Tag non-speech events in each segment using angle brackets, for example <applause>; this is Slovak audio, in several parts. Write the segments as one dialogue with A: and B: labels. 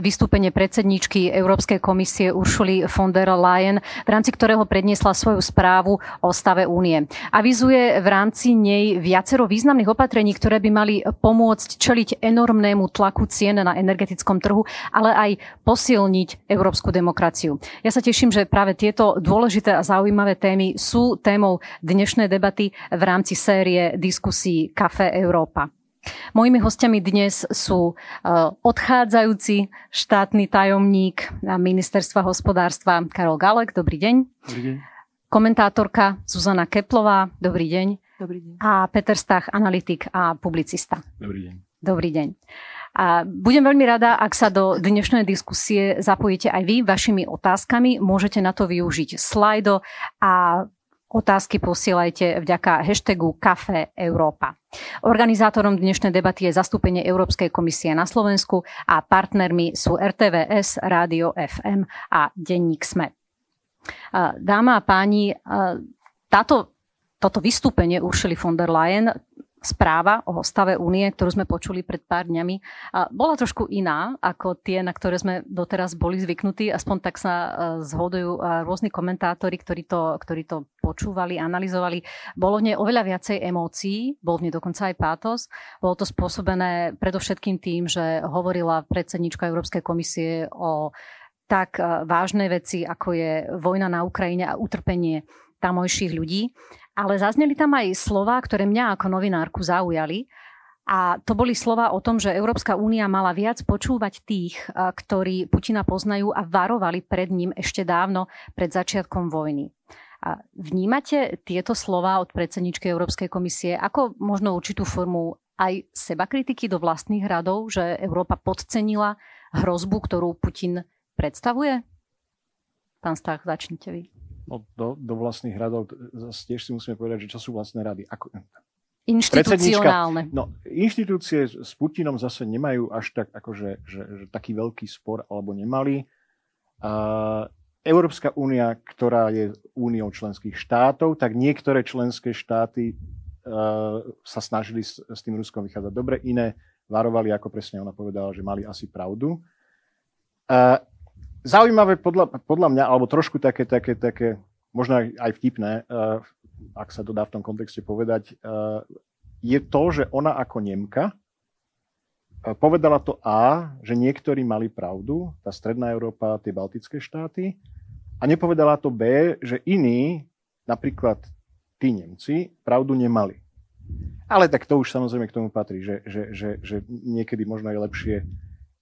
A: vystúpenie predsedničky Európskej komisie Uršuly von der Leyen, v rámci ktorého predniesla svoju správu o stave únie. Avizuje v rámci nej viacero významných opatrení, ktoré by mali pomôcť čeliť enormnému tlaku cien na energetickom trhu, ale aj posilniť európsku demokraciu. Ja sa teším, že práve tieto dôležité a zaujímavé témy sú témou dnešnej debaty v rámci série diskusí Café Európa. Mojimi hostiami dnes sú e, odchádzajúci štátny tajomník ministerstva hospodárstva Karol Galek. Dobrý deň.
B: Dobrý deň.
A: Komentátorka Zuzana Keplová. Dobrý deň.
C: Dobrý deň.
A: A Peter Stach, analytik a publicista.
B: Dobrý deň.
A: Dobrý deň. A budem veľmi rada, ak sa do dnešnej diskusie zapojíte aj vy vašimi otázkami. Môžete na to využiť slajdo a Otázky posielajte vďaka hashtagu Café Európa. Organizátorom dnešnej debaty je zastúpenie Európskej komisie na Slovensku a partnermi sú RTVS, Rádio FM a Denník SME. Dáma a páni, táto, toto vystúpenie Uršily von der Leyen správa o stave únie, ktorú sme počuli pred pár dňami, bola trošku iná ako tie, na ktoré sme doteraz boli zvyknutí. Aspoň tak sa e, zhodujú e, rôzni komentátori, ktorí to, ktorí to počúvali, analyzovali. Bolo v nej oveľa viacej emócií, bol v nej dokonca aj pátos. Bolo to spôsobené predovšetkým tým, že hovorila predsednička Európskej komisie o tak e, vážnej veci, ako je vojna na Ukrajine a utrpenie tamojších ľudí ale zazneli tam aj slova, ktoré mňa ako novinárku zaujali. A to boli slova o tom, že Európska únia mala viac počúvať tých, ktorí Putina poznajú a varovali pred ním ešte dávno pred začiatkom vojny. A vnímate tieto slova od predsedničky Európskej komisie ako možno určitú formu aj seba kritiky do vlastných radov, že Európa podcenila hrozbu, ktorú Putin predstavuje? Pán Stach, začnite vy
B: no, do, do vlastných radov, zase tiež si musíme povedať, že čo sú vlastné rady. Ako,
A: Inštitucionálne.
B: No, inštitúcie s Putinom zase nemajú až tak, akože, že, že taký veľký spor, alebo nemali. Uh, Európska únia, ktorá je úniou členských štátov, tak niektoré členské štáty uh, sa snažili s, s tým Ruskom vychádzať dobre, iné varovali, ako presne ona povedala, že mali asi pravdu. Uh, zaujímavé podľa, podľa mňa, alebo trošku také, také, také možno aj vtipné, uh, ak sa to dá v tom kontexte povedať, uh, je to, že ona ako Nemka uh, povedala to A, že niektorí mali pravdu, tá Stredná Európa, tie Baltické štáty, a nepovedala to B, že iní, napríklad tí Nemci, pravdu nemali. Ale tak to už samozrejme k tomu patrí, že, že, že, že niekedy možno je lepšie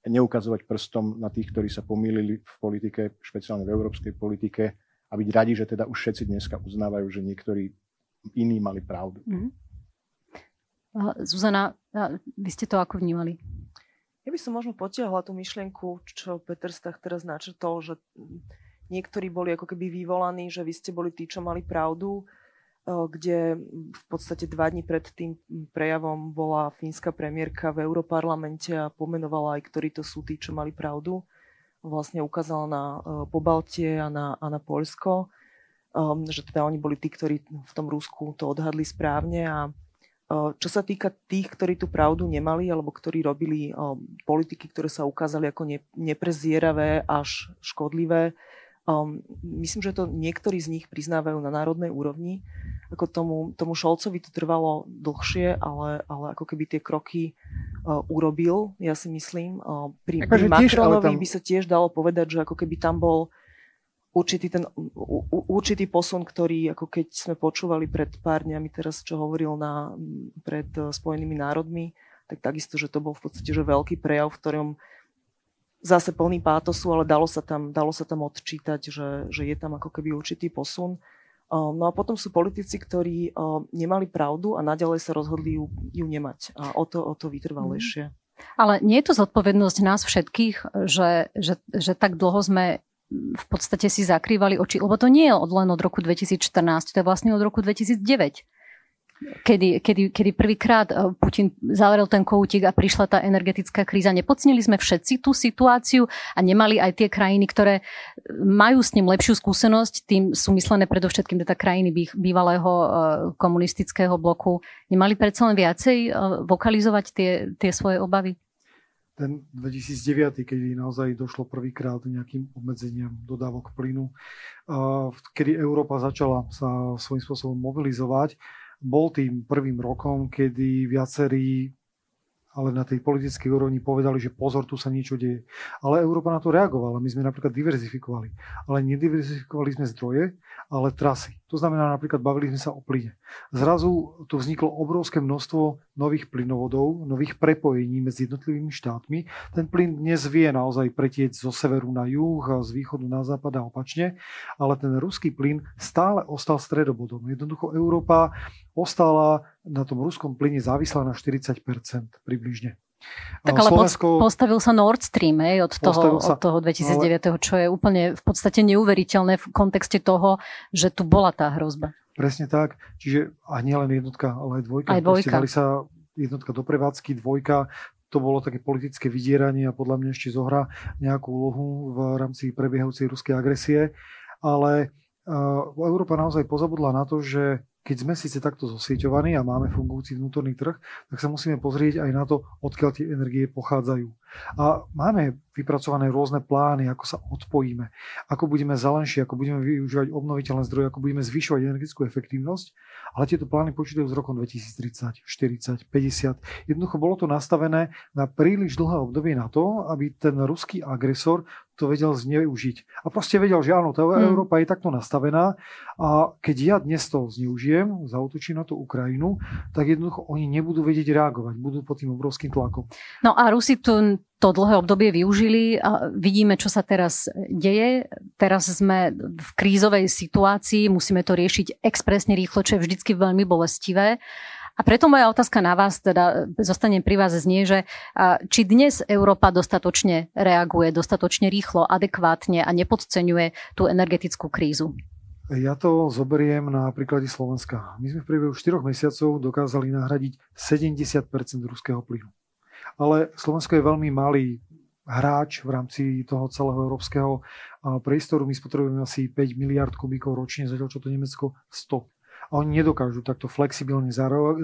B: neukazovať prstom na tých, ktorí sa pomýlili v politike, špeciálne v európskej politike a byť radi, že teda už všetci dneska uznávajú, že niektorí iní mali pravdu. Mm-hmm.
A: Zuzana, vy ste to ako vnímali?
C: Ja by som možno potiahla tú myšlienku, čo Peter Stach teraz načrtol, že niektorí boli ako keby vyvolaní, že vy ste boli tí, čo mali pravdu kde v podstate dva dní pred tým prejavom bola fínska premiérka v Európarlamente a pomenovala aj, ktorí to sú tí, čo mali pravdu. Vlastne ukázala na Pobaltie a na, a na Polsko, že teda oni boli tí, ktorí v tom Rusku to odhadli správne a čo sa týka tých, ktorí tú pravdu nemali alebo ktorí robili politiky, ktoré sa ukázali ako neprezieravé až škodlivé, myslím, že to niektorí z nich priznávajú na národnej úrovni. Ako tomu, tomu Šolcovi to trvalo dlhšie, ale, ale ako keby tie kroky uh, urobil, ja si myslím. Uh, pri, pri Macronovi tam... by sa tiež dalo povedať, že ako keby tam bol určitý, ten, určitý posun, ktorý ako keď sme počúvali pred pár dňami teraz, čo hovoril na, pred uh, Spojenými národmi, tak takisto, že to bol v podstate že veľký prejav, v ktorom zase plný pátosu, ale dalo sa tam, dalo sa tam odčítať, že, že je tam ako keby určitý posun. No a potom sú politici, ktorí nemali pravdu a naďalej sa rozhodli ju, ju nemať. A o to, o to vytrvalejšie.
A: Ale nie je to zodpovednosť nás všetkých, že, že, že tak dlho sme v podstate si zakrývali oči, lebo to nie je od len od roku 2014, to je vlastne od roku 2009 kedy, kedy, kedy prvýkrát eh, Putin zavrel ten koutík a prišla tá energetická kríza. Nepocnili sme všetci tú situáciu a nemali aj tie krajiny, ktoré majú s ním lepšiu skúsenosť, tým sú myslené predovšetkým teda krajiny bývalého eh, komunistického bloku. Nemali predsa len viacej eh, vokalizovať tie, tie svoje obavy?
D: ten 2009, keď naozaj došlo prvýkrát nejakým obmedzeniam dodávok plynu, kedy Európa začala sa svojím spôsobom mobilizovať, bol tým prvým rokom, kedy viacerí ale na tej politickej úrovni povedali, že pozor, tu sa niečo deje. Ale Európa na to reagovala. My sme napríklad diverzifikovali. Ale nediverzifikovali sme zdroje, ale trasy. To znamená, napríklad bavili sme sa o plyne. Zrazu tu vzniklo obrovské množstvo nových plynovodov, nových prepojení medzi jednotlivými štátmi. Ten plyn dnes vie naozaj pretieť zo severu na juh a z východu na západ a opačne, ale ten ruský plyn stále ostal stredobodom. Jednoducho Európa ostala na tom ruskom plyne závislá na 40% približne.
A: Tak ale Slovensko, postavil sa Nord Stream aj, od, toho, sa, od toho 2009, ale, čo je úplne v podstate neuveriteľné v kontexte toho, že tu bola tá hrozba.
D: Presne tak. Čiže a nie len jednotka, ale aj dvojka. Aj dvojka. dali sa jednotka do prevádzky, dvojka, to bolo také politické vydieranie a podľa mňa ešte zohrá nejakú úlohu v rámci prebiehajúcej ruskej agresie. Ale uh, Európa naozaj pozabudla na to, že keď sme síce takto zosieťovaní a máme fungujúci vnútorný trh, tak sa musíme pozrieť aj na to, odkiaľ tie energie pochádzajú. A máme vypracované rôzne plány, ako sa odpojíme, ako budeme zelenší, ako budeme využívať obnoviteľné zdroje, ako budeme zvyšovať energetickú efektívnosť, ale tieto plány počítajú z roku 2030, 40, 50. Jednoducho bolo to nastavené na príliš dlhé obdobie na to, aby ten ruský agresor to vedel zneužiť. A proste vedel, že áno, tá hmm. Európa je takto nastavená a keď ja dnes to zneužijem, zautočím na tú Ukrajinu, tak jednoducho oni nebudú vedieť reagovať, budú pod tým obrovským tlakom.
A: No a Rusi tu to dlhé obdobie využili a vidíme, čo sa teraz deje. Teraz sme v krízovej situácii, musíme to riešiť expresne rýchlo, čo je vždycky veľmi bolestivé. A preto moja otázka na vás, teda zostanem pri vás, znie, že či dnes Európa dostatočne reaguje, dostatočne rýchlo, adekvátne a nepodceňuje tú energetickú krízu?
D: Ja to zoberiem na príklade Slovenska. My sme v priebehu 4 mesiacov dokázali nahradiť 70% ruského plynu. Ale Slovensko je veľmi malý hráč v rámci toho celého európskeho priestoru. My spotrebujeme asi 5 miliard kubíkov ročne, zatiaľ čo to Nemecko 100 a oni nedokážu takto flexibilne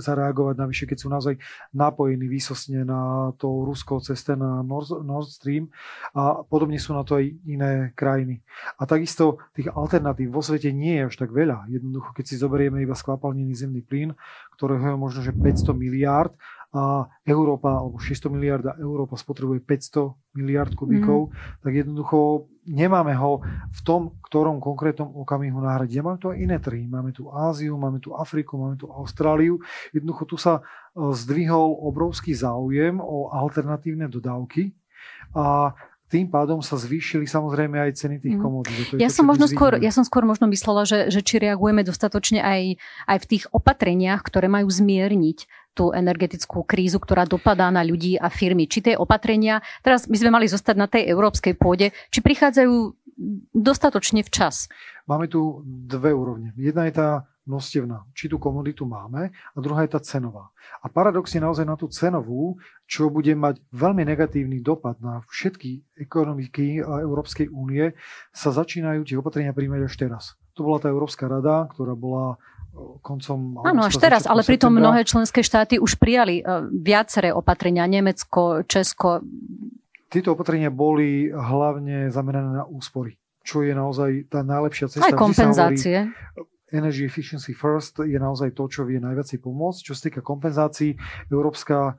D: zareagovať, navyše keď sú naozaj napojení výsostne na to Rusko ceste na Nord Stream a podobne sú na to aj iné krajiny. A takisto tých alternatív vo svete nie je až tak veľa. Jednoducho, keď si zoberieme iba skvapalnený zemný plyn, ktorého je možno že 500 miliárd a Európa, alebo 600 miliard a Európa spotrebuje 500 miliard kubíkov, mm. tak jednoducho nemáme ho v tom, ktorom konkrétnom okamihu nahradiť. Máme tu aj iné trhy. Máme tu Áziu, máme tu Afriku, máme tu Austráliu. Jednoducho tu sa e, zdvihol obrovský záujem o alternatívne dodávky a tým pádom sa zvýšili samozrejme aj ceny tých mhm. komodít.
A: Ja, som možno skôr, ja som skôr možno myslela, že, že či reagujeme dostatočne aj, aj v tých opatreniach, ktoré majú zmierniť tú energetickú krízu, ktorá dopadá na ľudí a firmy. Či tie opatrenia, teraz my sme mali zostať na tej európskej pôde, či prichádzajú dostatočne včas?
D: Máme tu dve úrovne. Jedna je tá množstevná, či tú komoditu máme, a druhá je tá cenová. A paradox je naozaj na tú cenovú, čo bude mať veľmi negatívny dopad na všetky ekonomiky Európskej únie, sa začínajú tie opatrenia príjmať až teraz. To bola tá Európska rada, ktorá bola koncom...
A: Áno, až teraz, ale pritom mnohé členské štáty už prijali e, viaceré opatrenia. Nemecko, Česko.
D: Tieto opatrenia boli hlavne zamerané na úspory čo je naozaj tá najlepšia cesta.
A: Aj kompenzácie.
D: Hovorí, Energy Efficiency First je naozaj to, čo vie najviac pomôcť. Čo sa týka kompenzácií, Európska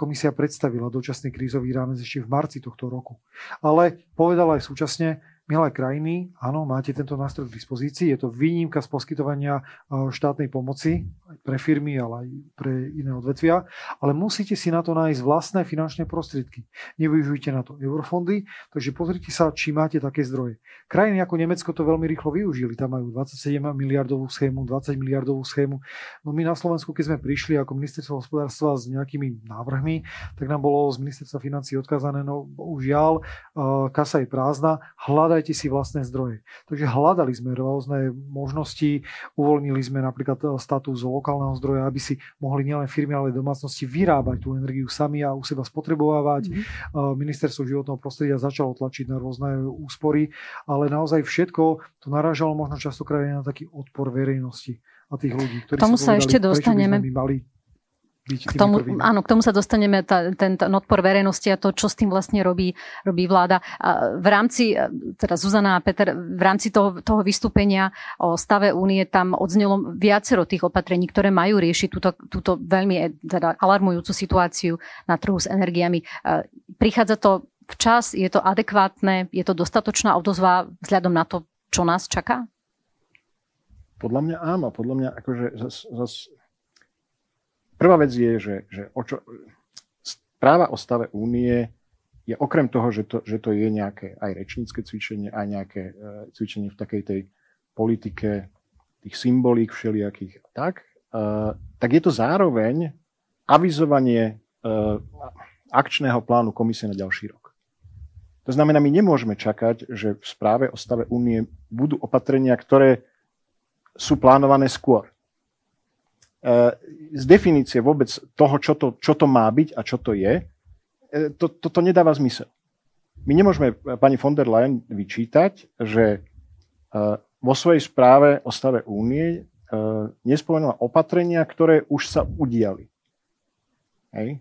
D: komisia predstavila dočasný krízový rámec ešte v marci tohto roku. Ale povedala aj súčasne, Milé krajiny, áno, máte tento nástroj k dispozícii. Je to výnimka z poskytovania štátnej pomoci pre firmy, ale aj pre iné odvetvia, ale musíte si na to nájsť vlastné finančné prostriedky. Nevyužijte na to eurofondy, takže pozrite sa, či máte také zdroje. Krajiny ako Nemecko to veľmi rýchlo využili. Tam majú 27 miliardovú schému, 20 miliardovú schému. No my na Slovensku, keď sme prišli ako ministerstvo hospodárstva s nejakými návrhmi, tak nám bolo z ministerstva financí odkazané, no žiaľ, kasa je prázdna, hľadaj hľadajte si vlastné zdroje. Takže hľadali sme rôzne možnosti, uvoľnili sme napríklad e, status lokálneho zdroja, aby si mohli nielen firmy, ale domácnosti vyrábať tú energiu sami a u seba spotrebovávať. Mm-hmm. Ministerstvo životného prostredia začalo tlačiť na rôzne úspory, ale naozaj všetko to narážalo možno častokrát na taký odpor verejnosti a tých ľudí,
A: ktorí Tomu sa povedali, ešte dostaneme.
D: By mali byť
A: k tomu, áno, k tomu sa dostaneme, tá, ten, ten odpor verejnosti a to, čo s tým vlastne robí, robí vláda. A v rámci, teda Zuzana a Peter, v rámci toho, toho vystúpenia o stave únie tam odznelo viacero tých opatrení, ktoré majú riešiť túto, túto veľmi teda alarmujúcu situáciu na trhu s energiami. Prichádza to včas, je to adekvátne, je to dostatočná odozva vzhľadom na to, čo nás čaká?
B: Podľa mňa áno. Podľa mňa akože zas, zas... Prvá vec je, že, že o čo... správa o stave únie je okrem toho, že to, že to je nejaké aj rečnícke cvičenie, aj nejaké uh, cvičenie v takej tej politike tých symbolík všelijakých tak, uh, tak je to zároveň avizovanie uh, akčného plánu komisie na ďalší rok. To znamená, my nemôžeme čakať, že v správe o stave únie budú opatrenia, ktoré sú plánované skôr. E, z definície vôbec toho, čo to, čo to má byť a čo to je, e, to, to, to nedáva zmysel. My nemôžeme pani von der Leyen vyčítať, že e, vo svojej správe o stave únie nespomenula opatrenia, ktoré už sa udiali. Hej.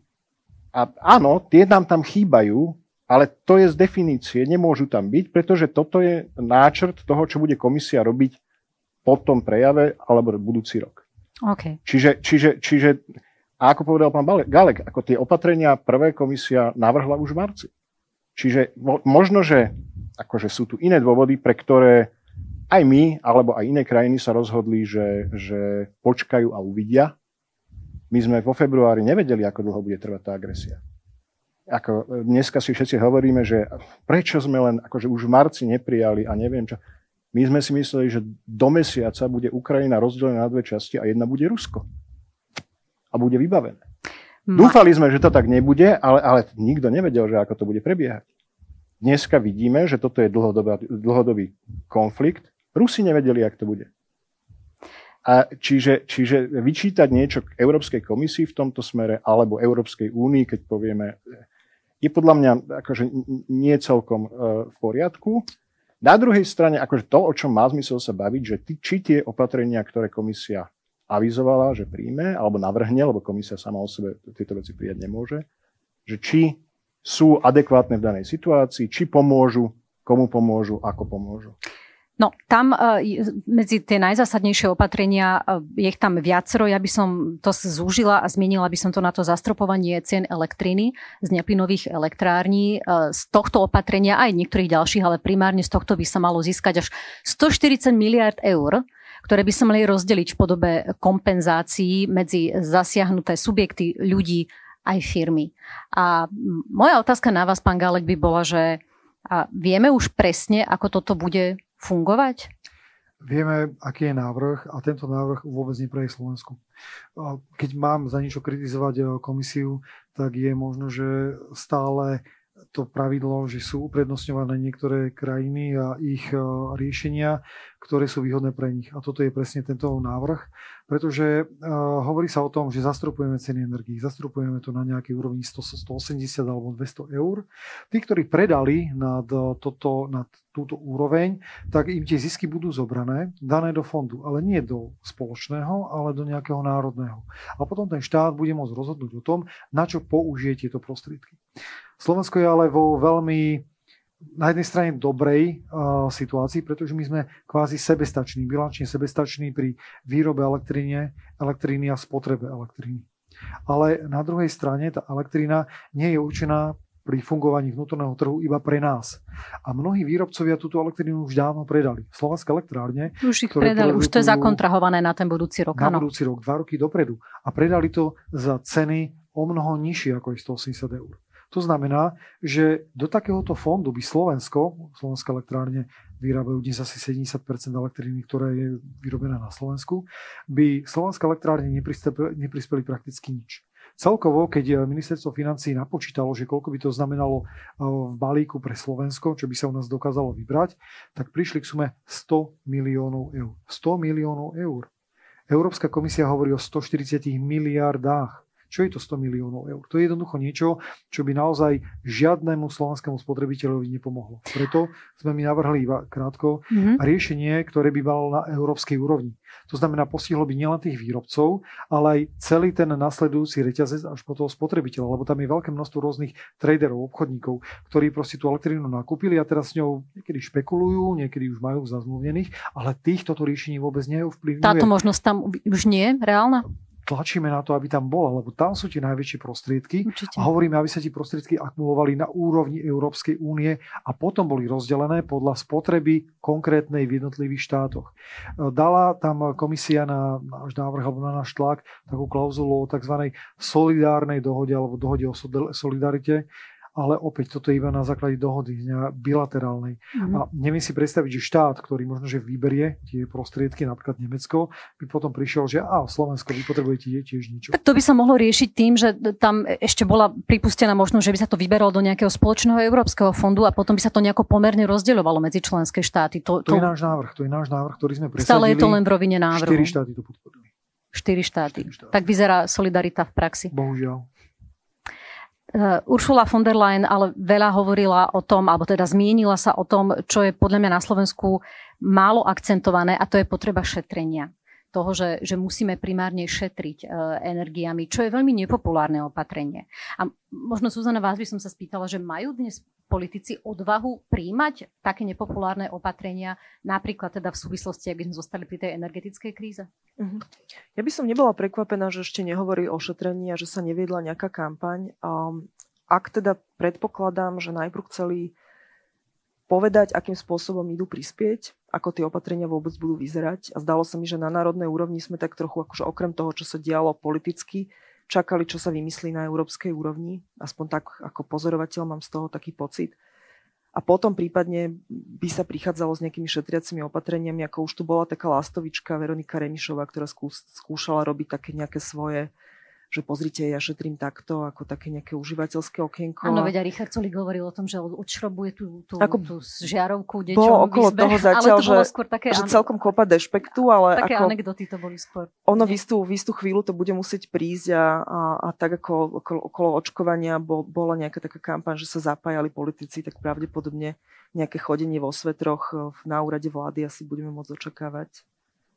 B: A áno, tie nám tam chýbajú, ale to je z definície, nemôžu tam byť, pretože toto je náčrt toho, čo bude komisia robiť po tom prejave alebo budúci rok.
A: Okay.
B: Čiže, čiže, čiže, a ako povedal pán Galek, ako tie opatrenia prvé komisia navrhla už v marci. Čiže možno, že akože sú tu iné dôvody, pre ktoré aj my, alebo aj iné krajiny sa rozhodli, že, že počkajú a uvidia. My sme vo februári nevedeli, ako dlho bude trvať tá agresia. Ako dneska si všetci hovoríme, že prečo sme len akože už v marci neprijali a neviem čo. My sme si mysleli, že do mesiaca bude Ukrajina rozdelená na dve časti a jedna bude Rusko. A bude vybavené. Ma... Dúfali sme, že to tak nebude, ale, ale nikto nevedel, že ako to bude prebiehať. Dneska vidíme, že toto je dlhodobý konflikt. Rusi nevedeli, jak to bude. A čiže, čiže vyčítať niečo k Európskej komisii v tomto smere alebo Európskej únii, keď povieme, je podľa mňa akože nie celkom uh, v poriadku. Na druhej strane, akože to, o čom má zmysel sa baviť, že ty, či tie opatrenia, ktoré komisia avizovala, že príjme, alebo navrhne, lebo komisia sama o sebe tieto veci prijať nemôže, že či sú adekvátne v danej situácii, či pomôžu, komu pomôžu, ako pomôžu.
A: No, tam uh, medzi tie najzásadnejšie opatrenia uh, je ich tam viacero. Ja by som to zúžila a zmienila by som to na to zastropovanie cien elektriny z neplynových elektrární. Uh, z tohto opatrenia aj niektorých ďalších, ale primárne z tohto by sa malo získať až 140 miliard eur ktoré by sa mali rozdeliť v podobe kompenzácií medzi zasiahnuté subjekty, ľudí aj firmy. A moja otázka na vás, pán Galek, by bola, že vieme už presne, ako toto bude fungovať?
D: Vieme, aký je návrh a tento návrh vôbec neprejde Slovensku. Keď mám za niečo kritizovať eh, komisiu, tak je možno, že stále to pravidlo, že sú uprednostňované niektoré krajiny a ich e, riešenia, ktoré sú výhodné pre nich. A toto je presne tento návrh, pretože uh, hovorí sa o tom, že zastropujeme ceny energii. Zastropujeme to na nejakej úrovni 100, 180 alebo 200 eur. Tí, ktorí predali nad, toto, nad túto úroveň, tak im tie zisky budú zobrané, dané do fondu, ale nie do spoločného, ale do nejakého národného. A potom ten štát bude môcť rozhodnúť o tom, na čo použije tieto prostriedky. Slovensko je ale vo veľmi na jednej strane dobrej uh, situácii, pretože my sme kvázi sebestační, bilančne sebestační pri výrobe elektrine, elektriny a spotrebe elektriny. Ale na druhej strane tá elektrina nie je určená pri fungovaní vnútorného trhu iba pre nás. A mnohí výrobcovia túto elektrínu už dávno predali. Slovenské elektrárne...
A: Už ich predali, už to je zakontrahované na ten budúci rok.
D: Na ano. budúci rok, dva roky dopredu. A predali to za ceny o mnoho nižšie ako je 180 eur. To znamená, že do takéhoto fondu by Slovensko, Slovenské elektrárne vyrábajú dnes asi 70% elektriny, ktorá je vyrobená na Slovensku, by Slovenské elektrárne neprispeli prakticky nič. Celkovo, keď ministerstvo financí napočítalo, že koľko by to znamenalo eh, v balíku pre Slovensko, čo by sa u nás dokázalo vybrať, tak prišli k sume 100 miliónov eur. 100 miliónov eur. Európska komisia hovorí o 140 miliardách Čo je to 100 miliónov eur? To je jednoducho niečo, čo by naozaj žiadnemu slovenskému spotrebiteľovi nepomohlo. Preto sme mi navrhli iba krátko mm-hmm. riešenie, ktoré by malo na európskej úrovni. To znamená, postihlo by nielen tých výrobcov, ale aj celý ten nasledujúci reťazec až po toho spotrebiteľa, lebo tam je veľké množstvo rôznych traderov, obchodníkov, ktorí proste tú elektrínu nakúpili a teraz s ňou niekedy špekulujú, niekedy už majú zazmluvnených, ale tých toto riešenie vôbec neovplyvňuje.
A: Táto možnosť tam už nie je reálna?
D: Tlačíme na to, aby tam bola, lebo tam sú tie najväčšie prostriedky Určite. a hovoríme, aby sa tie prostriedky akumulovali na úrovni Európskej únie a potom boli rozdelené podľa spotreby konkrétnej v jednotlivých štátoch. Dala tam komisia na náš návrh alebo na náš tlak takú klauzulu o tzv. solidárnej dohode alebo dohode o solidarite, ale opäť toto je iba na základe dohody bilaterálnej. Mm-hmm. A neviem si predstaviť, že štát, ktorý možno, že vyberie tie prostriedky, napríklad Nemecko, by potom prišiel, že a Slovensko, vy potrebujete tiež niečo.
A: Tak to by sa mohlo riešiť tým, že tam ešte bola pripustená možnosť, že by sa to vyberalo do nejakého spoločného európskeho fondu a potom by sa to nejako pomerne rozdeľovalo medzi členské štáty.
D: To, to... to je náš návrh, to je náš návrh, ktorý sme presadili.
A: Stále je to len v rovine návrhu.
D: Štyri štáty to podporili.
A: Štyri štáty. štáty. Tak vyzerá solidarita v praxi.
D: Bohužiaľ.
A: Uh, Uršula von der Leyen ale veľa hovorila o tom, alebo teda zmienila sa o tom, čo je podľa mňa na Slovensku málo akcentované a to je potreba šetrenia toho, že, že musíme primárne šetriť e, energiami, čo je veľmi nepopulárne opatrenie. A možno, Suzana, vás by som sa spýtala, že majú dnes politici odvahu príjmať také nepopulárne opatrenia, napríklad teda v súvislosti, aby sme zostali pri tej energetickej kríze? Uh-huh.
C: Ja by som nebola prekvapená, že ešte nehovorí o šetrení a že sa neviedla nejaká kampaň. Ak teda predpokladám, že najprv chceli povedať, akým spôsobom idú prispieť, ako tie opatrenia vôbec budú vyzerať. A zdalo sa mi, že na národnej úrovni sme tak trochu, akože okrem toho, čo sa dialo politicky, čakali, čo sa vymyslí na európskej úrovni. Aspoň tak ako pozorovateľ mám z toho taký pocit. A potom prípadne by sa prichádzalo s nejakými šetriacimi opatreniami, ako už tu bola taká lastovička Veronika Remišová, ktorá skúšala robiť také nejaké svoje že pozrite, ja šetrím takto, ako také nejaké užívateľské okienko.
A: Áno, veď a Richard Solik hovoril o tom, že odšrobuje tú, tú, ako tú žiarovku
C: deťom Bolo okolo výzbe, toho zatiaľ, že,
A: také,
C: že celkom kopa dešpektu, ale
A: také
C: ako,
A: anekdoty to boli skôr.
C: Ono v istú, v istú chvíľu to bude musieť prísť a, a, a tak ako okolo, okolo očkovania bol, bola nejaká taká kampaň, že sa zapájali politici, tak pravdepodobne nejaké chodenie vo svetroch na úrade vlády asi budeme môcť očakávať.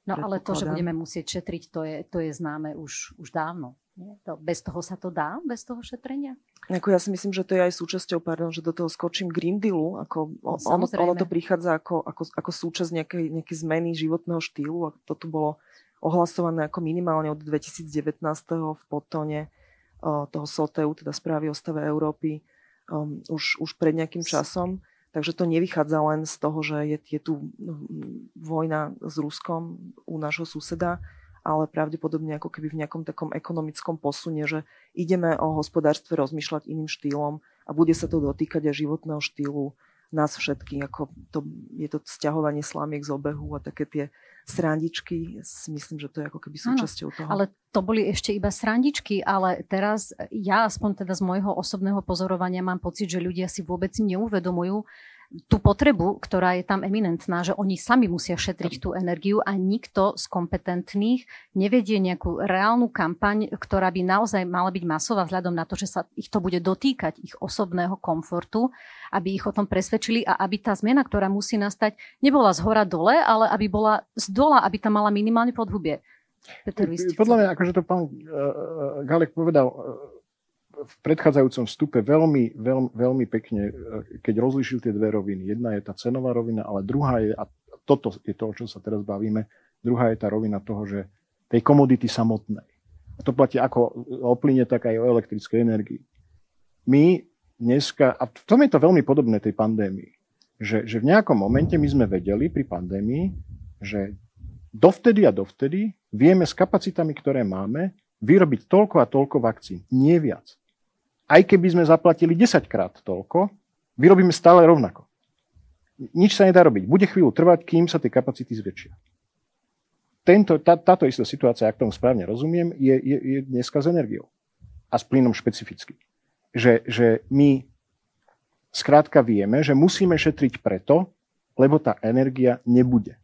A: No ale to, že budeme musieť šetriť, to je, to je známe už, už dávno. Nie? To, bez toho sa to dá? Bez toho šetrenia?
C: Ako ja si myslím, že to je aj súčasťou, pardon, že do toho skočím Green Dealu. Ako, no, ono, ono to prichádza ako, ako, ako súčasť nejakej, nejakej zmeny životného štýlu. A to tu bolo ohlasované ako minimálne od 2019. v podtone uh, toho SOTEU, teda správy o stave Európy, um, už, už pred nejakým časom. Takže to nevychádza len z toho, že je, je tu hm, vojna s Ruskom u nášho suseda, ale pravdepodobne ako keby v nejakom takom ekonomickom posune, že ideme o hospodárstve rozmýšľať iným štýlom a bude sa to dotýkať aj životného štýlu nás všetkých, ako to, je to sťahovanie slamiek z obehu a také tie srandičky, myslím, že to je ako keby súčasťou toho.
A: Ale to boli ešte iba srandičky, ale teraz ja aspoň teda z môjho osobného pozorovania mám pocit, že ľudia si vôbec neuvedomujú, tú potrebu, ktorá je tam eminentná, že oni sami musia šetriť tú energiu a nikto z kompetentných nevedie nejakú reálnu kampaň, ktorá by naozaj mala byť masová vzhľadom na to, že sa ich to bude dotýkať ich osobného komfortu, aby ich o tom presvedčili a aby tá zmena, ktorá musí nastať, nebola z hora dole, ale aby bola z dola, aby tam mala minimálne podhubie.
B: Peter, Podľa mňa, akože to pán uh, Galek povedal, uh, v predchádzajúcom vstupe veľmi, veľmi, veľmi pekne, e, keď rozlišil tie dve roviny. Jedna je tá cenová rovina, ale druhá je, a toto je to, o čom sa teraz bavíme, druhá je tá rovina toho, že tej komodity samotnej. A to platí ako o plyne, tak aj o elektrickej energii. My dneska, a v tom je to veľmi podobné tej pandémii, že, že v nejakom momente my sme vedeli pri pandémii, že dovtedy a dovtedy vieme s kapacitami, ktoré máme, vyrobiť toľko a toľko vakcín, nie viac aj keby sme zaplatili 10 krát toľko, vyrobíme stále rovnako. Nič sa nedá robiť. Bude chvíľu trvať, kým sa tie kapacity zväčšia. Tento, tá, táto istá situácia, ak tomu správne rozumiem, je, je, je dneska s energiou. A s plynom špecificky. Že, že my skrátka vieme, že musíme šetriť preto, lebo tá energia nebude.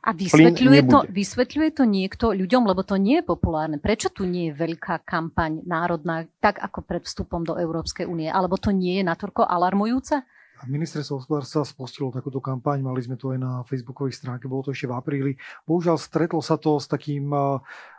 A: A vysvetľuje to, vysvetľuje to niekto ľuďom, lebo to nie je populárne. Prečo tu nie je veľká kampaň národná, tak ako pred vstupom do Európskej únie? Alebo to nie je natoľko alarmujúce?
D: Ministerstvo hospodárstva spustilo takúto kampaň, mali sme to aj na facebookovej stránke, bolo to ešte v apríli. Bohužiaľ stretlo sa to s takým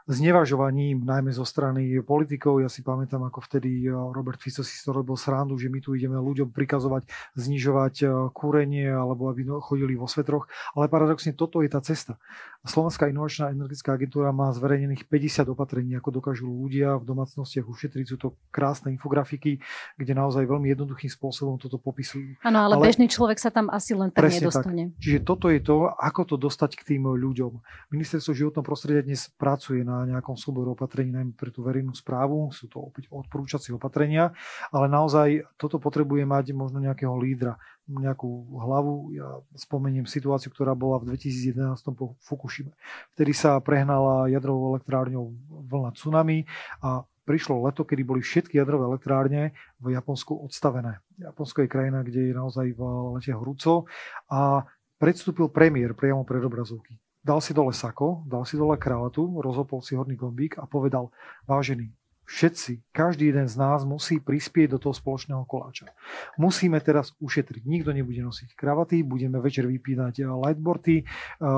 D: znevažovaním, najmä zo strany politikov. Ja si pamätám, ako vtedy eh, Robert Fico si to robil srandu, že my tu ideme ľuďom prikazovať znižovať eh, kúrenie alebo aby no, chodili vo svetroch. Ale paradoxne toto je tá cesta. Slovenská inovačná energetická agentúra má zverejnených 50 opatrení, ako dokážu ľudia v domácnostiach ušetriť. Sú to krásne infografiky, kde naozaj veľmi jednoduchým spôsobom toto popisujú.
A: Áno, ale, ale bežný človek sa tam asi len tak nedostane.
D: Tak. Čiže toto je to, ako to dostať k tým ľuďom. Ministerstvo životného prostredia dnes pracuje na nejakom súboru opatrení, najmä pre tú verejnú správu. Sú to opäť odporúčacie opatrenia, ale naozaj toto potrebuje mať možno nejakého lídra, nejakú hlavu. Ja spomeniem situáciu, ktorá bola v 2011 po Fukushime. Vtedy sa prehnala jadrovou elektrárňou vlna tsunami a prišlo leto, kedy boli všetky jadrové elektrárne v Japonsku odstavené. Japonsko je krajina, kde je naozaj v lete horúco a predstúpil premiér priamo pred obrazovky dal si dole sako, dal si dole kravatu, rozhopol si horný gombík a povedal, vážený, všetci, každý jeden z nás musí prispieť do toho spoločného koláča. Musíme teraz ušetriť. Nikto nebude nosiť kravaty, budeme večer vypínať eh, lightboardy, eh,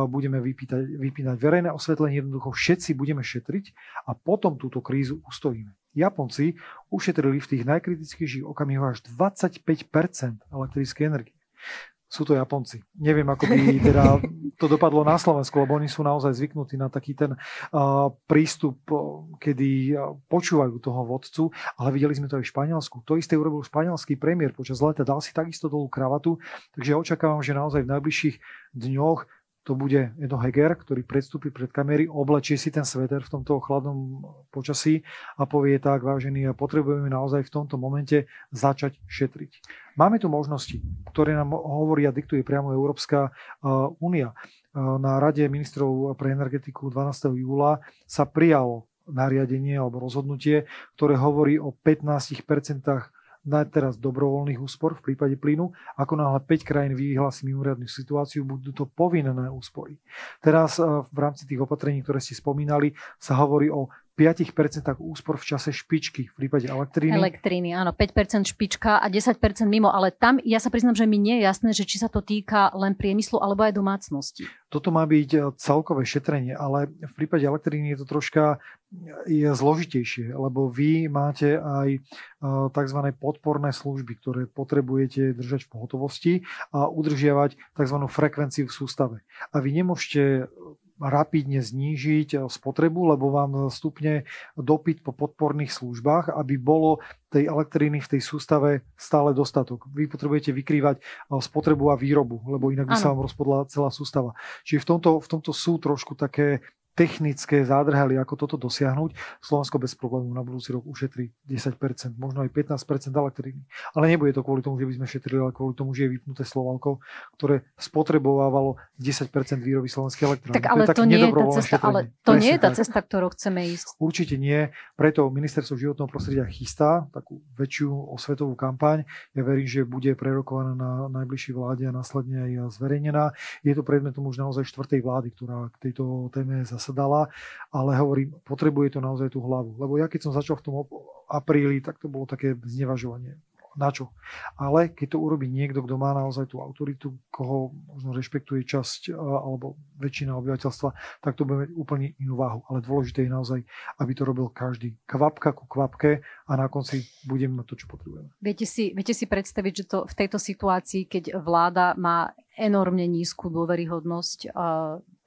D: budeme vypínať, vypínať verejné osvetlenie, jednoducho všetci budeme šetriť a potom túto krízu ustojíme. Japonci ušetrili v tých najkritickejších okamihoch až 25% elektrickej energie sú to Japonci. Neviem, ako by teda to dopadlo na Slovensku, lebo oni sú naozaj zvyknutí na taký ten prístup, kedy počúvajú toho vodcu, ale videli sme to aj v Španielsku. To isté urobil španielský premiér počas leta, dal si takisto dolu kravatu, takže očakávam, že naozaj v najbližších dňoch to bude Edo Heger, ktorý predstúpi pred kamery, oblečie si ten sveter v tomto chladnom počasí a povie tak, vážený, a potrebujeme naozaj v tomto momente začať šetriť. Máme tu možnosti, ktoré nám hovorí a diktuje priamo Európska únia. Na Rade ministrov pre energetiku 12. júla sa prijalo nariadenie alebo rozhodnutie, ktoré hovorí o 15% na teraz dobrovoľných úspor v prípade plynu. Ako náhle 5 krajín vyhlási mimoriadnu situáciu, budú to povinné úspory. Teraz eh, v rámci tých opatrení, ktoré ste spomínali, sa hovorí o 5% úspor v čase špičky v prípade elektriny.
A: Elektriny, áno, 5% špička a 10% mimo, ale tam ja sa priznám, že mi nie je jasné, že či sa to týka len priemyslu alebo aj domácnosti.
D: Toto má byť e, celkové šetrenie, ale v prípade elektriny je to troška je zložitejšie, lebo vy máte aj e, tzv. podporné služby, ktoré potrebujete držať v pohotovosti a udržiavať tzv. frekvenciu v sústave. A vy nemôžete rapidne znížiť eh, spotrebu, lebo vám stupne dopyt po podporných službách, aby bolo tej elektriny v tej sústave stále dostatok. Vy potrebujete vykrývať eh, spotrebu a výrobu, lebo inak by sa vám rozpodla celá sústava. Čiže v tomto, v tomto sú trošku také technické zádrhali, ako toto dosiahnuť. Slovensko bez problémov na budúci rok ušetrí 10%, možno aj 15% elektriny. Ale nebude to kvôli tomu, že by sme šetrili, ale kvôli tomu, že je vypnuté Slovalko, ktoré spotrebovávalo 10% výroby slovenskej elektriny.
A: Tak ale to, to nie je tá cesta, ale to nie je tá cesta, ktorou chceme ísť.
D: Určite nie, preto ministerstvo životného prostredia chystá takú väčšiu osvetovú kampaň. Ja verím, že bude prerokovaná na najbližšej vláde a následne aj zverejnená. Je to predmetom už naozaj štvrtej vlády, ktorá k tejto téme zase zasadala, ale hovorím, potrebuje to naozaj tú hlavu. Lebo ja keď som začal v tom apríli, tak to bolo také znevažovanie. Na čo? Ale keď to urobí niekto, kto má naozaj tú autoritu, koho možno rešpektuje časť alebo väčšina obyvateľstva, tak to bude mať úplne inú váhu. Ale dôležité je naozaj, aby to robil každý. Kvapka ku kvapke a na konci budeme mať to, čo potrebujeme.
A: Viete si, viete si predstaviť, že to v tejto situácii, keď vláda má enormne nízku dôveryhodnosť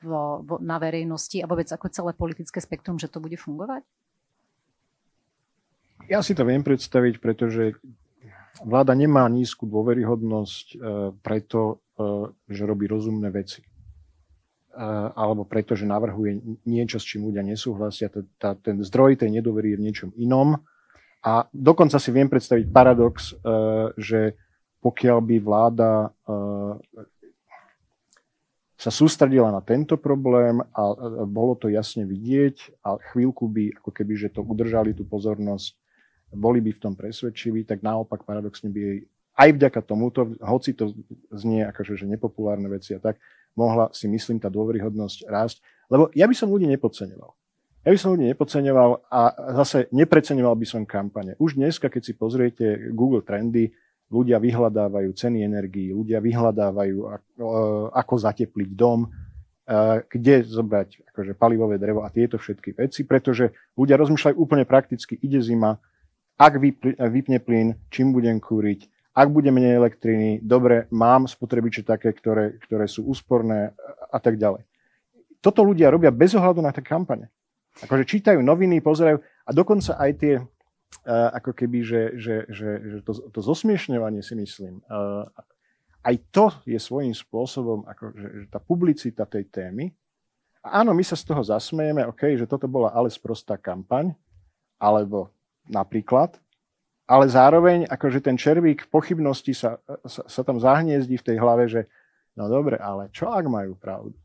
A: vo, vo, na verejnosti a vôbec ako celé politické spektrum, že to bude fungovať?
B: Ja si to viem predstaviť, pretože vláda nemá nízku dôveryhodnosť e, preto, e, že robí rozumné veci. E, alebo preto, že navrhuje niečo, s čím ľudia nesúhlasia. Ten zdroj tej nedôvery je v niečom inom. A dokonca si viem predstaviť paradox, že pokiaľ by vláda sa sústredila na tento problém a bolo to jasne vidieť a chvíľku by, ako keby, že to udržali tú pozornosť, boli by v tom presvedčiví, tak naopak paradoxne by jej aj vďaka tomuto, hoci to znie akože, že nepopulárne veci a tak, mohla si myslím tá dôveryhodnosť rásť. Lebo ja by som ľudí nepodceňoval. Ja by som ľudí nepodceňoval a zase nepreceňoval by som kampane. Už dneska, keď si pozriete Google Trendy, ľudia vyhľadávajú ceny energií, ľudia vyhľadávajú, ako zatepliť dom, kde zobrať akože palivové drevo a tieto všetky veci, pretože ľudia rozmýšľajú úplne prakticky, ide zima, ak vypne plyn, čím budem kúriť, ak bude menej elektriny, dobre, mám spotrebiče také, ktoré, ktoré sú úsporné a tak ďalej. Toto ľudia robia bez ohľadu na tie kampane. Akože čítajú noviny, pozerajú a dokonca aj tie, ako keby, že, že, že, že to, to zosmiešňovanie si myslím, aj to je svojím spôsobom, ako, že, že tá publicita tej témy. A áno, my sa z toho zasmejeme, OK, že toto bola ale sprostá kampaň, alebo napríklad, ale zároveň akože ten červík pochybnosti sa, sa, sa tam zahniezdí v tej hlave, že no dobre, ale čo ak majú pravdu?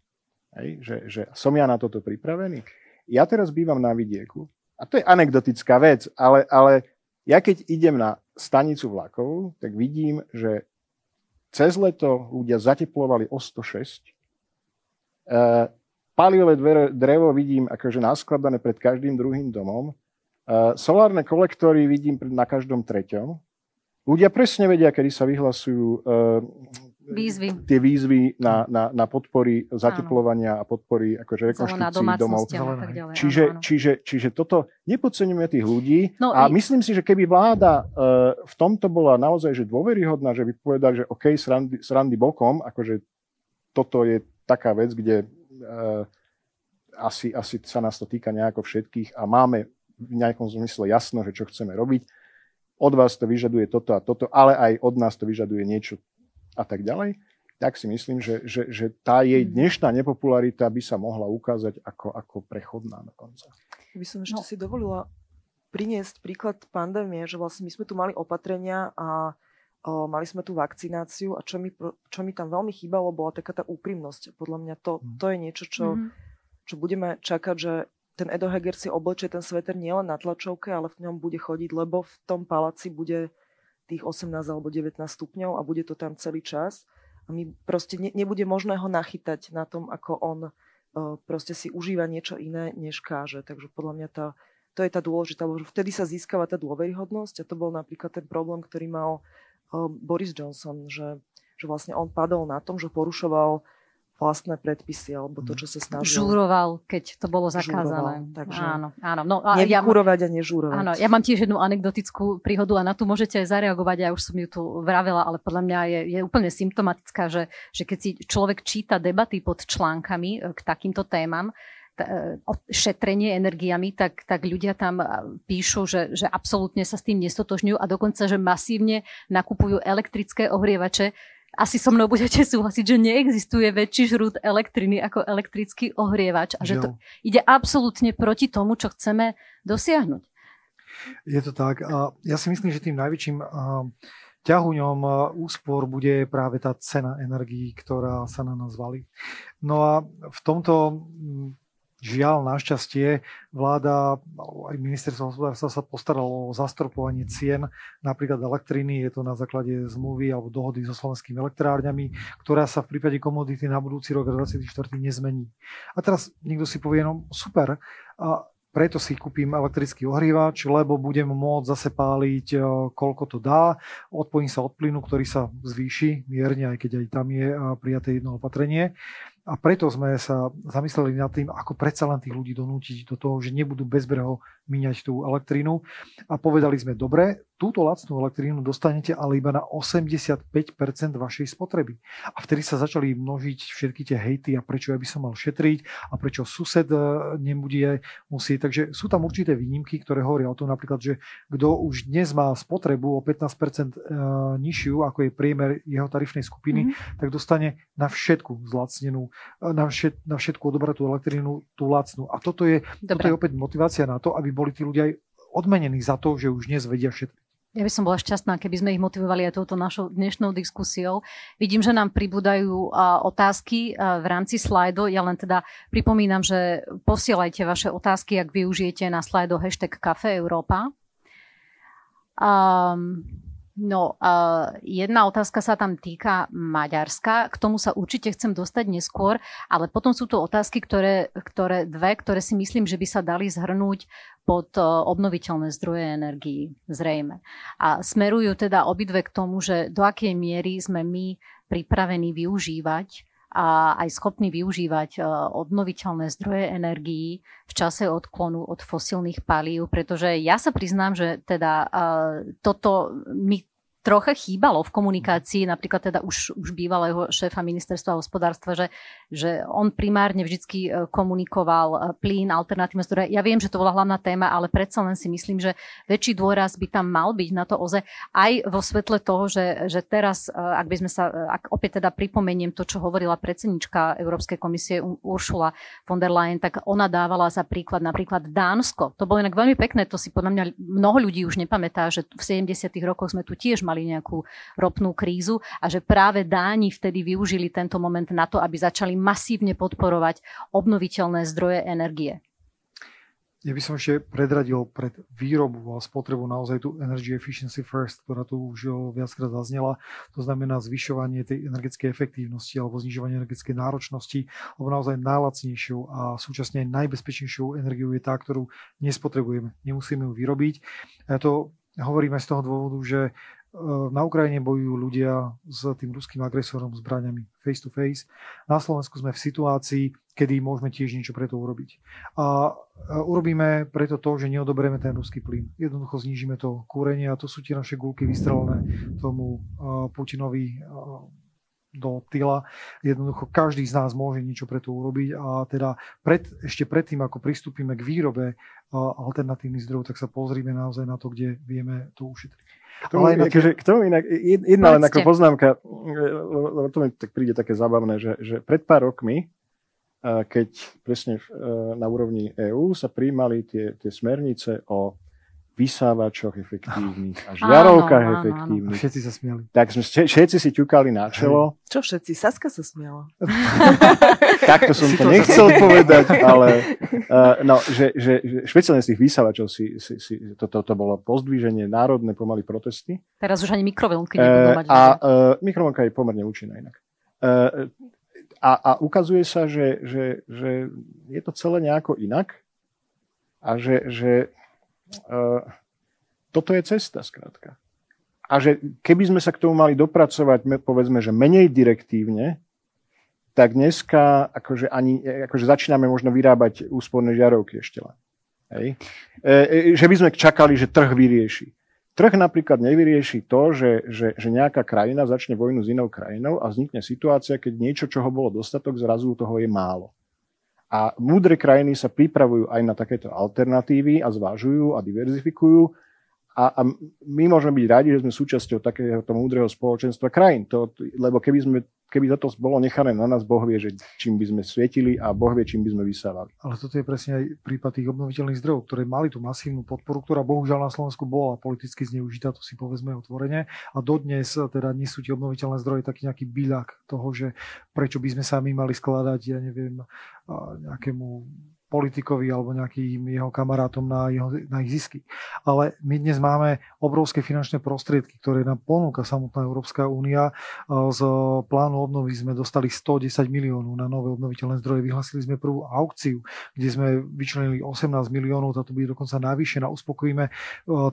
B: Hej, že, že som ja na toto pripravený? ja teraz bývam na vidieku a to je anekdotická vec, ale, ale ja keď idem na stanicu vlakov, tak vidím, že cez leto ľudia zateplovali o 106. E, palivové drevo vidím akože naskladané pred každým druhým domom. E, solárne kolektory vidím na každom treťom. Ľudia presne vedia, kedy sa vyhlasujú e,
A: výzvy.
B: tie výzvy na, na, na podpory zateplovania a podpory akože rekonštrukcií domov. Čiže, čiže, čiže toto nepodceňujeme tých ľudí no, a i... myslím si, že keby vláda uh, v tomto bola naozaj že dôveryhodná, že by povedali, že OK, srandy, srandy bokom, akože toto je taká vec, kde uh, asi, asi sa nás to týka nejako všetkých a máme v nejakom zmysle jasno, že čo chceme robiť. Od vás to vyžaduje toto a toto, ale aj od nás to vyžaduje niečo a tak ďalej, tak si myslím, že, že, že tá jej mhm. dnešná nepopularita by sa mohla ukázať ako, ako prechodná dokonca.
C: By som ešte no. si dovolila priniesť príklad pandémie, že vlastne my sme tu mali opatrenia a o, mali sme tu vakcináciu a čo mi, čo mi tam veľmi chýbalo, bola taká tá úprimnosť. Podľa mňa to, mhm. to je niečo, čo, mm. čo budeme čakať, že ten Edo Heger si oblečie ten sveter nielen na tlačovke, ale v ňom bude chodiť, lebo v tom paláci bude tých 18 alebo 19 stupňov a bude to tam celý čas. A my proste ne, nebude možné ho nachytať na tom, ako on uh, proste si užíva niečo iné, než káže. Takže podľa mňa tá, to je tá dôležitá, lebo vtedy sa získava tá dôveryhodnosť a to bol napríklad ten problém, ktorý mal uh, Boris Johnson, že, že vlastne on padol na tom, že porušoval vlastné predpisy alebo to, čo sa snažil.
A: Žúroval, keď to bolo zakázané. Žúroval, takže
C: áno, áno. No, a ja, a nežúrovať.
A: Áno, ja mám tiež jednu anekdotickú príhodu a na tu môžete zareagovať, ja už som ju tu vravela, ale podľa mňa je, je úplne symptomatická, že, že keď si človek číta debaty pod článkami e, k takýmto témam, e, šetrenie energiami, tak, tak ľudia tam e, píšu, že, že absolútne sa s tým nestotožňujú a dokonca, že masívne nakupujú elektrické ohrievače, asi so mnou budete <laughs> súhlasiť, že neexistuje väčší žrút elektriny ako elektrický ohrievač a že to ide absolútne proti tomu, čo chceme dosiahnuť.
D: Je to tak. A ja si myslím, že tým najväčším ťahuňom úspor bude práve tá cena energií, ktorá sa na nás valí. No a v tomto Žiaľ, našťastie, vláda, aj ministerstvo hospodárstva sa postaralo o zastropovanie cien napríklad elektriny, je to na základe zmluvy alebo dohody so slovenskými elektrárňami, ktorá sa v prípade komodity na budúci rok 2024 nezmení. A teraz niekto si povie, no super, a preto si kúpim elektrický ohrievač, lebo budem môcť zase páliť, e, koľko to dá. Odpojím sa od plynu, ktorý sa zvýši mierne, aj keď aj tam je prijaté jedno opatrenie. A preto sme sa zamysleli nad tým, ako predsa len tých ľudí donútiť do toho, že nebudú bezbreho míňať tú elektrínu. A povedali sme, dobre, túto lacnú elektrínu dostanete ale iba na 85% vašej spotreby. A vtedy sa začali množiť všetky tie hejty a prečo ja by som mal šetriť a prečo sused e, nebude musieť. Takže sú tam určité výnimky, ktoré hovoria o tom napríklad, že kto už dnes má spotrebu o 15% e, nižšiu, ako je priemer jeho tarifnej skupiny, mm-hmm. tak dostane na všetku zlacnenú na, všet, na všetku odobratú elektrínu, tú lacnú. A toto je, toto je opäť motivácia na to, aby boli tí ľudia aj odmenení za to, že už dnes vedia všetko.
A: Ja by som bola šťastná, keby sme ich motivovali aj touto našou dnešnou diskusiou. Vidím, že nám pribúdajú otázky v rámci slajdo. Ja len teda pripomínam, že posielajte vaše otázky, ak využijete na slajdo hashtag Cafe Európa. Um, No, uh, jedna otázka sa tam týka Maďarska. K tomu sa určite chcem dostať neskôr, ale potom sú tu otázky, ktoré, ktoré dve, ktoré si myslím, že by sa dali zhrnúť pod uh, obnoviteľné zdroje energií, zrejme. A smerujú teda obidve k tomu, že do akej miery sme my pripravení využívať a aj schopní využívať e, obnoviteľné zdroje energií v čase odklonu od fosílnych palív, pretože ja sa priznám, že teda e, toto mi trocha chýbalo v komunikácii, napríklad teda už, už bývalého šéfa ministerstva hospodárstva, že, že on primárne vždy e, komunikoval e, plyn, alternatívne zdroje. Ja viem, že to bola hlavná téma, ale predsa len si myslím, že väčší dôraz by tam mal byť na to OZE aj vo svetle toho, že, že teraz, e, ak by sme sa, ak opäť teda pripomeniem to, čo hovorila predsednička Európskej komisie Uršula von der Leyen, tak ona dávala za príklad napríklad Dánsko. To bolo inak veľmi pekné, to si podľa mňa mnoho ľudí už nepamätá, že v 70. rokoch sme tu tiež mali nejakú ropnú krízu a že práve Dáni vtedy využili tento moment na to, aby začali masívne podporovať obnoviteľné zdroje energie.
D: Ja by som ešte predradil pred výrobu a spotrebu naozaj tú Energy Efficiency First, ktorá tu už viackrát zaznela. To znamená zvyšovanie tej energetickej efektívnosti alebo znižovanie energetickej náročnosti, lebo naozaj najlacnejšou a súčasne najbezpečnejšou energiou je tá, ktorú nespotrebujeme. Nemusíme ju vyrobiť. Ja to hovorím aj z toho dôvodu, že na Ukrajine bojujú ľudia s tým ruským agresorom zbraniami face to face. Na Slovensku sme v situácii, kedy môžeme tiež niečo preto urobiť. A urobíme preto to, že neodoberieme ten ruský plyn. Jednoducho znížime to kúrenie a to sú tie naše gulky vystrelené tomu Putinovi do tyla. Jednoducho každý z nás môže niečo preto urobiť a teda pred, ešte predtým, ako pristúpime k výrobe alternatívnych zdrojov, tak sa pozrime naozaj na to, kde vieme to ušetriť.
B: K tomu, ale akože, k tomu inak, jedna len ako poznámka, lebo to mi tak príde také zábavné, že, že pred pár rokmi, keď presne na úrovni EÚ sa príjmali tie, tie smernice o vysávačoch efektívnych a žiarovkách áno, efektívnych.
D: Všetci sa smiali.
B: Tak sme všetci si ťukali na čelo.
C: Čo všetci? Saska sa smiala. <laughs>
B: Takto som to nechcel povedať, ale uh, <laughs> no, že, že, že špeciálne z tých vysávačov si, si, si to, to, to bolo pozdvíženie národné pomaly protesty.
A: Teraz už ani mikrovlnky nebudú
B: mať. Uh, a uh, mikrovlnka je pomerne účinná inak. Uh, a, a ukazuje sa, že, že, že je to celé nejako inak a že, že uh, toto je cesta, skrátka. A že keby sme sa k tomu mali dopracovať, povedzme, že menej direktívne, tak dneska akože, ani, akože začíname možno vyrábať úsporné žiarovky ešte len. Hej. E, e, že by sme čakali, že trh vyrieši. Trh napríklad nevyrieši to, že, že, že nejaká krajina začne vojnu s inou krajinou a vznikne situácia, keď niečo, čoho bolo dostatok, zrazu toho je málo. A múdre krajiny sa pripravujú aj na takéto alternatívy a zvážujú a diverzifikujú. A, a my môžeme byť radi, že sme súčasťou takéhoto múdreho spoločenstva krajín. To, lebo keby sme keby toto bolo nechané na nás, Boh vie, že čím by sme svietili a Boh vie, čím by sme vysávali.
D: Ale toto je presne aj prípad tých obnoviteľných zdrojov, ktoré mali tú masívnu podporu, ktorá bohužiaľ na Slovensku bola politicky zneužitá, to si povedzme otvorene. A dodnes teda nie sú tie obnoviteľné zdroje taký nejaký byľak toho, že prečo by sme sa my mali skladať, ja neviem, nejakému politikovi alebo nejakým jeho kamarátom na, jeho, na ich zisky. Ale my dnes máme obrovské finančné prostriedky, ktoré nám ponúka samotná Európska únia. Z plánu obnovy sme dostali 110 miliónov na nové obnoviteľné zdroje. Vyhlasili sme prvú aukciu, kde sme vyčlenili 18 miliónov, táto bude dokonca navýšená. Uspokojíme e,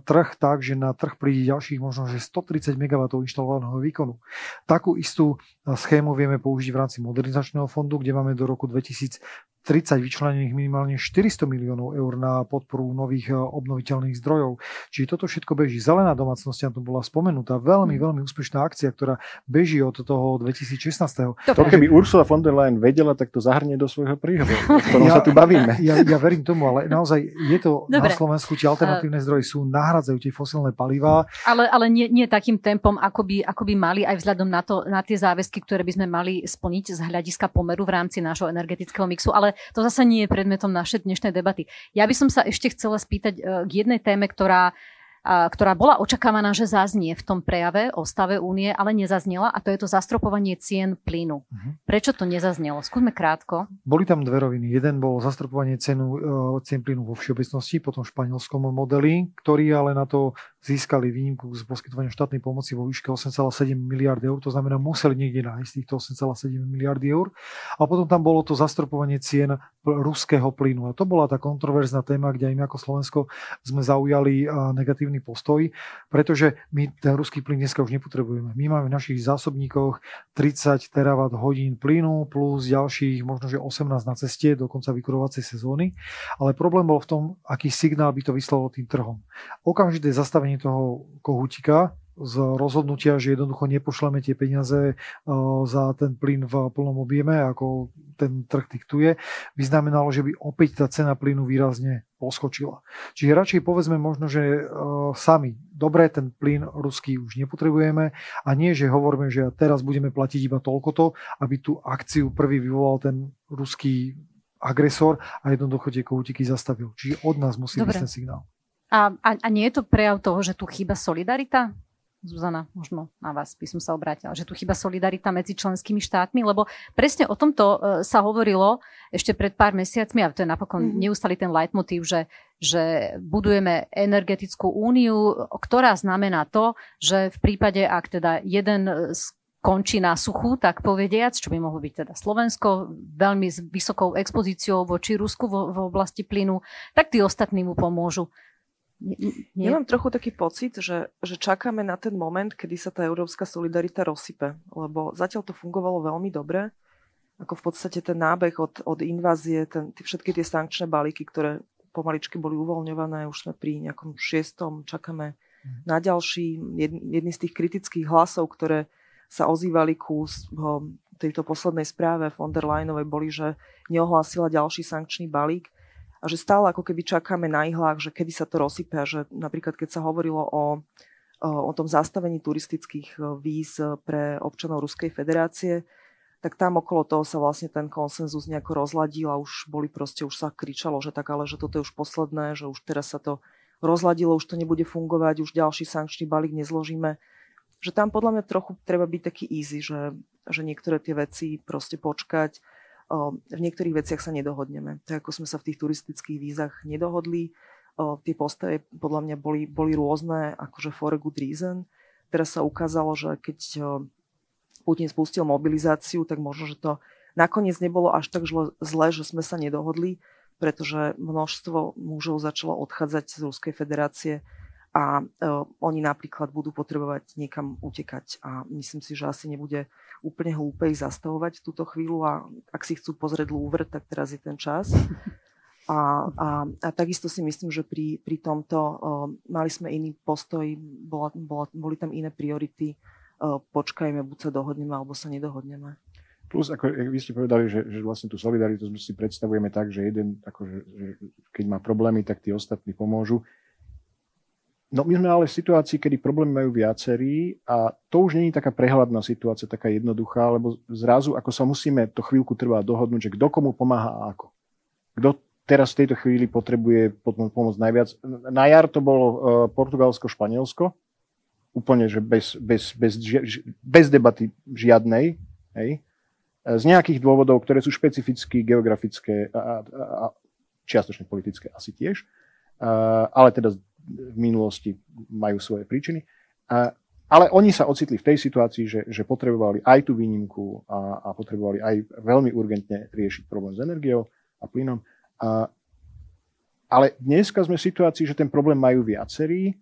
D: trh tak, že na trh príde ďalších možno že 130 MW inštalovaného výkonu. Takú istú e, schému vieme použiť v rámci modernizačného fondu, kde máme do roku 2000 30 vyčlenených minimálne 400 miliónov eur na podporu nových e, obnoviteľných zdrojov. Čiže toto všetko beží. Zelená domácnosť, to bola spomenutá, veľmi, mm. veľmi úspešná akcia, ktorá beží od toho 2016.
B: To keby Ursula von der Leyen vedela, tak to zahrnie do svojho príhodu, o ktorom ja, sa tu bavíme.
D: Ja, ja verím tomu, ale naozaj je to Dobre. na Slovensku, tie alternatívne zdroje sú, nahradzajú tie fosilné palivá.
A: Ale, ale nie, nie takým tempom, ako by, ako by mali aj vzhľadom na, to, na tie záväzky, ktoré by sme mali splniť z hľadiska pomeru v rámci nášho energetického mixu. Ale to zase nie je predmetom našej dnešnej debaty. Ja by som sa ešte chcela spýtať e, k jednej téme, ktorá ktorá bola očakávaná, že zaznie v tom prejave o stave únie, ale nezaznela a to je to zastropovanie cien plynu. Uh-huh. Prečo to nezaznelo? Skúsme krátko.
D: Boli tam dve roviny. Jeden bol zastropovanie cenu, uh, cien plynu vo všeobecnosti, potom v španielskom modeli, ktorý ale na to získali výnimku z poskytovania štátnej pomoci vo výške 8,7 miliard eur, to znamená museli niekde nájsť týchto 8,7 miliardy eur. A potom tam bolo to zastropovanie cien ruského plynu. A to bola tá kontroverzná téma, kde aj my ako Slovensko sme zaujali negatívny postoj, pretože my ten ruský plyn dneska už nepotrebujeme. My máme v našich zásobníkoch 30 terawatt hodín plynu plus ďalších možno, že 18 na ceste do konca vykurovacej sezóny. Ale problém bol v tom, aký signál by to vyslalo tým trhom. Okamžité zastavenie toho kohútika z rozhodnutia, že jednoducho nepošleme tie peniaze e, za ten plyn v plnom objeme, ako ten trh diktuje, by znamenalo, že by opäť tá cena plynu výrazne poskočila. Čiže radšej povedzme možno, že uh, sami, dobre, ten plyn ruský už nepotrebujeme a nie, že hovoríme, že teraz budeme platiť iba toľko to, aby tú akciu prvý vyvolal ten ruský agresor a jednoducho tie koutiky zastavil. Čiže od nás musí byť ten signál.
A: A, a, a nie je to prejav toho, že tu chýba solidarita? Zuzana, možno na vás by som sa obrátila, že tu chyba solidarita medzi členskými štátmi, lebo presne o tomto e, sa hovorilo ešte pred pár mesiacmi a to je napokon mm-hmm. neustály ten leitmotív, že, že budujeme energetickú úniu, ktorá znamená to, že v prípade, ak teda jeden končí na suchu, tak povediac, čo by mohlo byť teda Slovensko, veľmi s vysokou expozíciou voči Rusku vo, v oblasti plynu, tak tí ostatní mu pomôžu.
C: Nie? Ja mám trochu taký pocit, že, že čakáme na ten moment, kedy sa tá európska solidarita rozsype, lebo zatiaľ to fungovalo veľmi dobre, ako v podstate ten nábeh od, od invázie, ten, tí, všetky tie sankčné balíky, ktoré pomaličky boli uvoľňované, už sme pri nejakom šiestom, čakáme mhm. na ďalší. Jedný z tých kritických hlasov, ktoré sa ozývali ku tejto poslednej správe von der Leyenovej, boli, že neohlásila ďalší sankčný balík a že stále ako keby čakáme na ihlách, že kedy sa to rozsype že napríklad keď sa hovorilo o, o tom zastavení turistických e, víz pre občanov Ruskej federácie, tak tam okolo toho sa vlastne ten konsenzus nejako rozladil a už boli proste, už sa kričalo, že tak ale, že toto je už posledné, že už teraz sa to rozladilo, už to nebude fungovať, už ďalší sankčný balík nezložíme. Že tam podľa mňa trochu treba byť taký easy, že, že niektoré tie veci proste počkať, v niektorých veciach sa nedohodneme. Tak ako sme sa v tých turistických vízach nedohodli, tie postoje podľa mňa boli, boli rôzne, akože for a good reason. Teraz sa ukázalo, že keď Putin spustil mobilizáciu, tak možno, že to nakoniec nebolo až tak zle, že sme sa nedohodli, pretože množstvo mužov začalo odchádzať z Ruskej federácie a oni napríklad budú potrebovať niekam utekať. A myslím si, že asi nebude úplne hlúpe ich zastavovať túto chvíľu a ak si chcú pozrieť Louvre, tak teraz je ten čas. A, a, a takisto si myslím, že pri, pri tomto uh, mali sme iný postoj, bola, bola, boli tam iné priority, uh, počkajme, buď sa dohodneme, alebo sa nedohodneme.
B: Plus, ako vy ste povedali, že, že vlastne tú solidaritu si predstavujeme tak, že jeden, akože, že keď má problémy, tak tí ostatní pomôžu. No my sme ale v situácii, kedy problémy majú viacerí a to už je taká prehľadná situácia, taká jednoduchá, lebo zrazu ako sa musíme to chvíľku trvať dohodnúť, že kto komu pomáha a ako. Kto teraz v tejto chvíli potrebuje pomoc najviac. Na jar to bolo uh, Portugalsko, Španielsko, úplne, že bez, bez, bez, bez debaty žiadnej, hej, z nejakých dôvodov, ktoré sú špecificky geografické a, a, a čiastočne politické asi tiež, uh, ale teda v minulosti majú svoje príčiny. A, ale oni sa ocitli v tej situácii, že, že potrebovali aj tú výnimku a, a potrebovali aj veľmi urgentne riešiť problém s energiou a plynom. A, ale dneska sme v situácii, že ten problém majú viacerí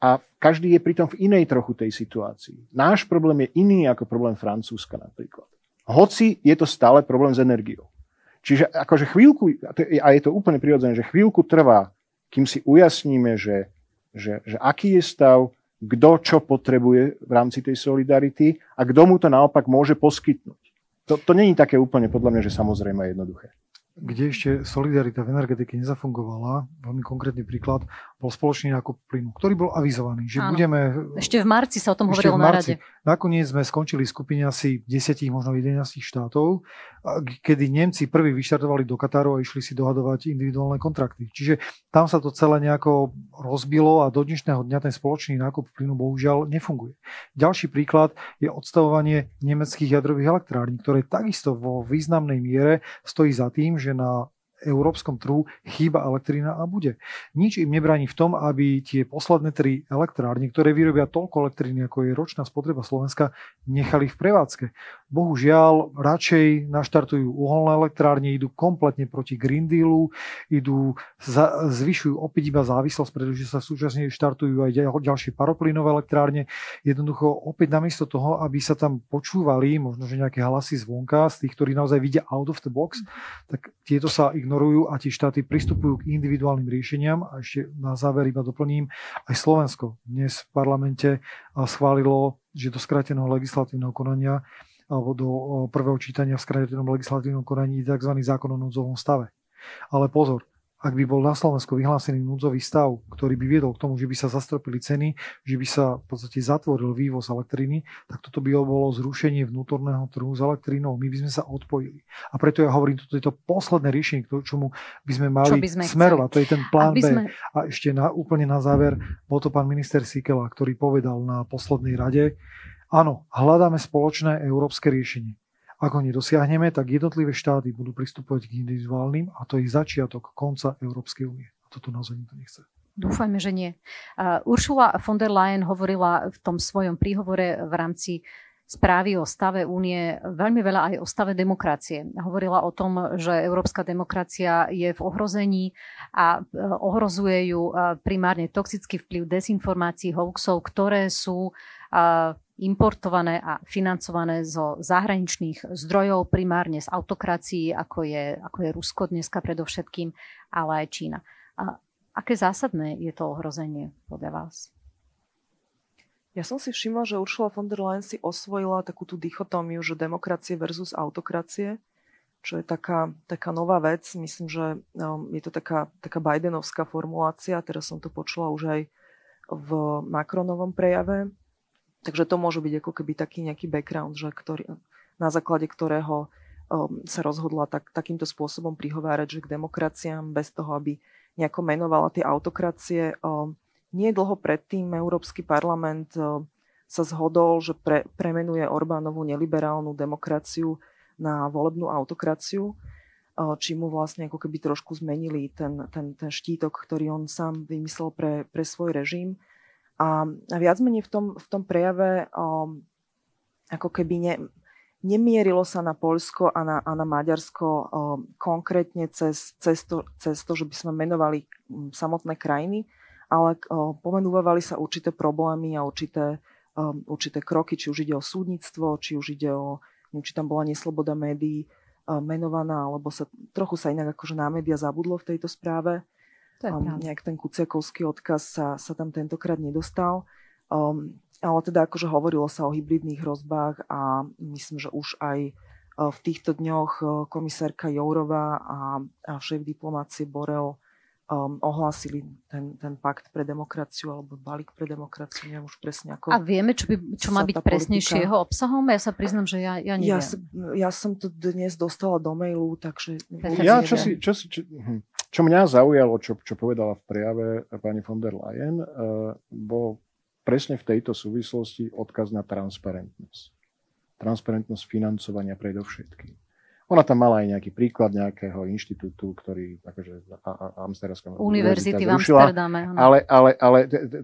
B: a každý je pritom v inej trochu tej situácii. Náš problém je iný ako problém Francúzska napríklad. Hoci je to stále problém s energiou. Čiže akože chvíľku, a je to úplne prirodzené, že chvíľku trvá kým si ujasníme, že, že, že aký je stav, kto čo potrebuje v rámci tej solidarity a kto mu to naopak môže poskytnúť. To, to není také úplne podľa mňa, že samozrejme jednoduché
D: kde ešte solidarita v energetike nezafungovala, veľmi konkrétny príklad, bol spoločný nákup plynu, ktorý bol avizovaný, že Áno. budeme...
A: Ešte v marci sa o tom hovorilo na rade.
D: Nakoniec sme skončili skupine asi 10, možno 11 štátov, kedy Nemci prvý vyštartovali do Kataru a išli si dohadovať individuálne kontrakty. Čiže tam sa to celé nejako rozbilo a do dnešného dňa ten spoločný nákup plynu bohužiaľ nefunguje. Ďalší príklad je odstavovanie nemeckých jadrových elektrární, ktoré takisto vo významnej miere stojí za tým, že na európskom trhu chýba elektrina a bude. Nič im nebráni v tom, aby tie posledné tri elektrárne, ktoré vyrobia toľko elektriny, ako je ročná spotreba Slovenska, nechali v prevádzke. Bohužiaľ, radšej naštartujú uholné elektrárne, idú kompletne proti Green Dealu, idú, za, zvyšujú opäť iba závislosť, pretože sa súčasne štartujú aj ďalšie paroplynové elektrárne. Jednoducho opäť namiesto toho, aby sa tam počúvali možno, že nejaké hlasy zvonka z tých, ktorí naozaj vidia out of the box, tak tieto sa ignorujú a tie štáty pristupujú k individuálnym riešeniam. A ešte na záver iba doplním, aj Slovensko dnes v parlamente schválilo, že do skráteného legislatívneho konania alebo do prvého čítania v skrátenom legislatívnom konaní tzv. zákon o núdzovom stave. Ale pozor, ak by bol na Slovensku vyhlásený núdzový stav, ktorý by viedol k tomu, že by sa zastropili ceny, že by sa v podstate zatvoril vývoz elektriny, tak toto by bolo zrušenie vnútorného trhu s elektrínou. My by sme sa odpojili. A preto ja hovorím, toto je to posledné riešenie, k čomu by sme mali by sme smerovať. To je ten plán B. Sme... A ešte na, úplne na záver, bol to pán minister Sikela, ktorý povedal na poslednej rade, áno, hľadáme spoločné európske riešenie. Ak ho nedosiahneme, tak jednotlivé štáty budú pristupovať k individuálnym a to je začiatok konca Európskej únie. A toto naozaj nikto nechce.
A: Dúfajme, že nie. Uršula von der Leyen hovorila v tom svojom príhovore v rámci správy o stave únie veľmi veľa aj o stave demokracie. Hovorila o tom, že európska demokracia je v ohrození a e, ohrozuje ju e, primárne toxický vplyv dezinformácií, hoaxov, ktoré sú importované a financované zo zahraničných zdrojov, primárne z autokracií, ako je, ako je Rusko dneska predovšetkým, ale aj Čína. A aké zásadné je to ohrozenie podľa vás?
C: Ja som si všimla, že Ursula von der Leyen si osvojila takú tú dichotómiu, že demokracie versus autokracie, čo je taká, taká nová vec. Myslím, že um, je to taká, taká Bidenovská formulácia. Teraz som to počula už aj v Macronovom prejave. Takže to môže byť ako keby taký nejaký background, že ktorý, na základe ktorého um, sa rozhodla tak, takýmto spôsobom prihovárať, že k demokraciám bez toho, aby nejako menovala tie autokracie. Um, nie dlho predtým Európsky parlament um, sa zhodol, že pre, premenuje Orbánovú neliberálnu demokraciu na volebnú autokraciu, uh, či mu vlastne ako keby trošku zmenili ten, ten, ten štítok, ktorý on sám vymyslel pre, pre svoj režim. A, viac menej v tom, v tom prejave um, ako keby ne, nemierilo sa na Poľsko a na, a na Maďarsko um, konkrétne cez, cez, to, cez to, že by sme menovali um, samotné krajiny, ale um, pomenúvali sa určité problémy a určité, um, určité kroky, či už ide o súdnictvo, či už ide o, neviem, či tam bola nesloboda médií um, menovaná, alebo sa trochu sa inak akože na média zabudlo v tejto správe. Um, nejak ten kuciakovský odkaz sa, sa tam tentokrát nedostal. Um, ale teda akože hovorilo sa o hybridných hrozbách a myslím, že už aj uh, v týchto dňoch uh, komisárka Jourová a, a šéf diplomácie Borel um, ohlásili ten, ten pakt pre demokraciu alebo balík pre demokraciu, neviem už presne ako...
A: A vieme, čo, by, čo má byť presnejšie jeho obsahom? Ja sa priznam, že ja, ja neviem.
C: Ja, ja som to dnes dostala do mailu, takže...
B: Ja, čo si, čo si, čo, hm. Čo mňa zaujalo, čo, čo povedala v prejave pani von der Leyen, uh, bol presne v tejto súvislosti odkaz na transparentnosť. Transparentnosť financovania predovšetkým. Ona tam mala aj nejaký príklad nejakého inštitútu, ktorý akože
A: Amsterdamská univerzity v Amsterdame.
B: Ale, ale, ale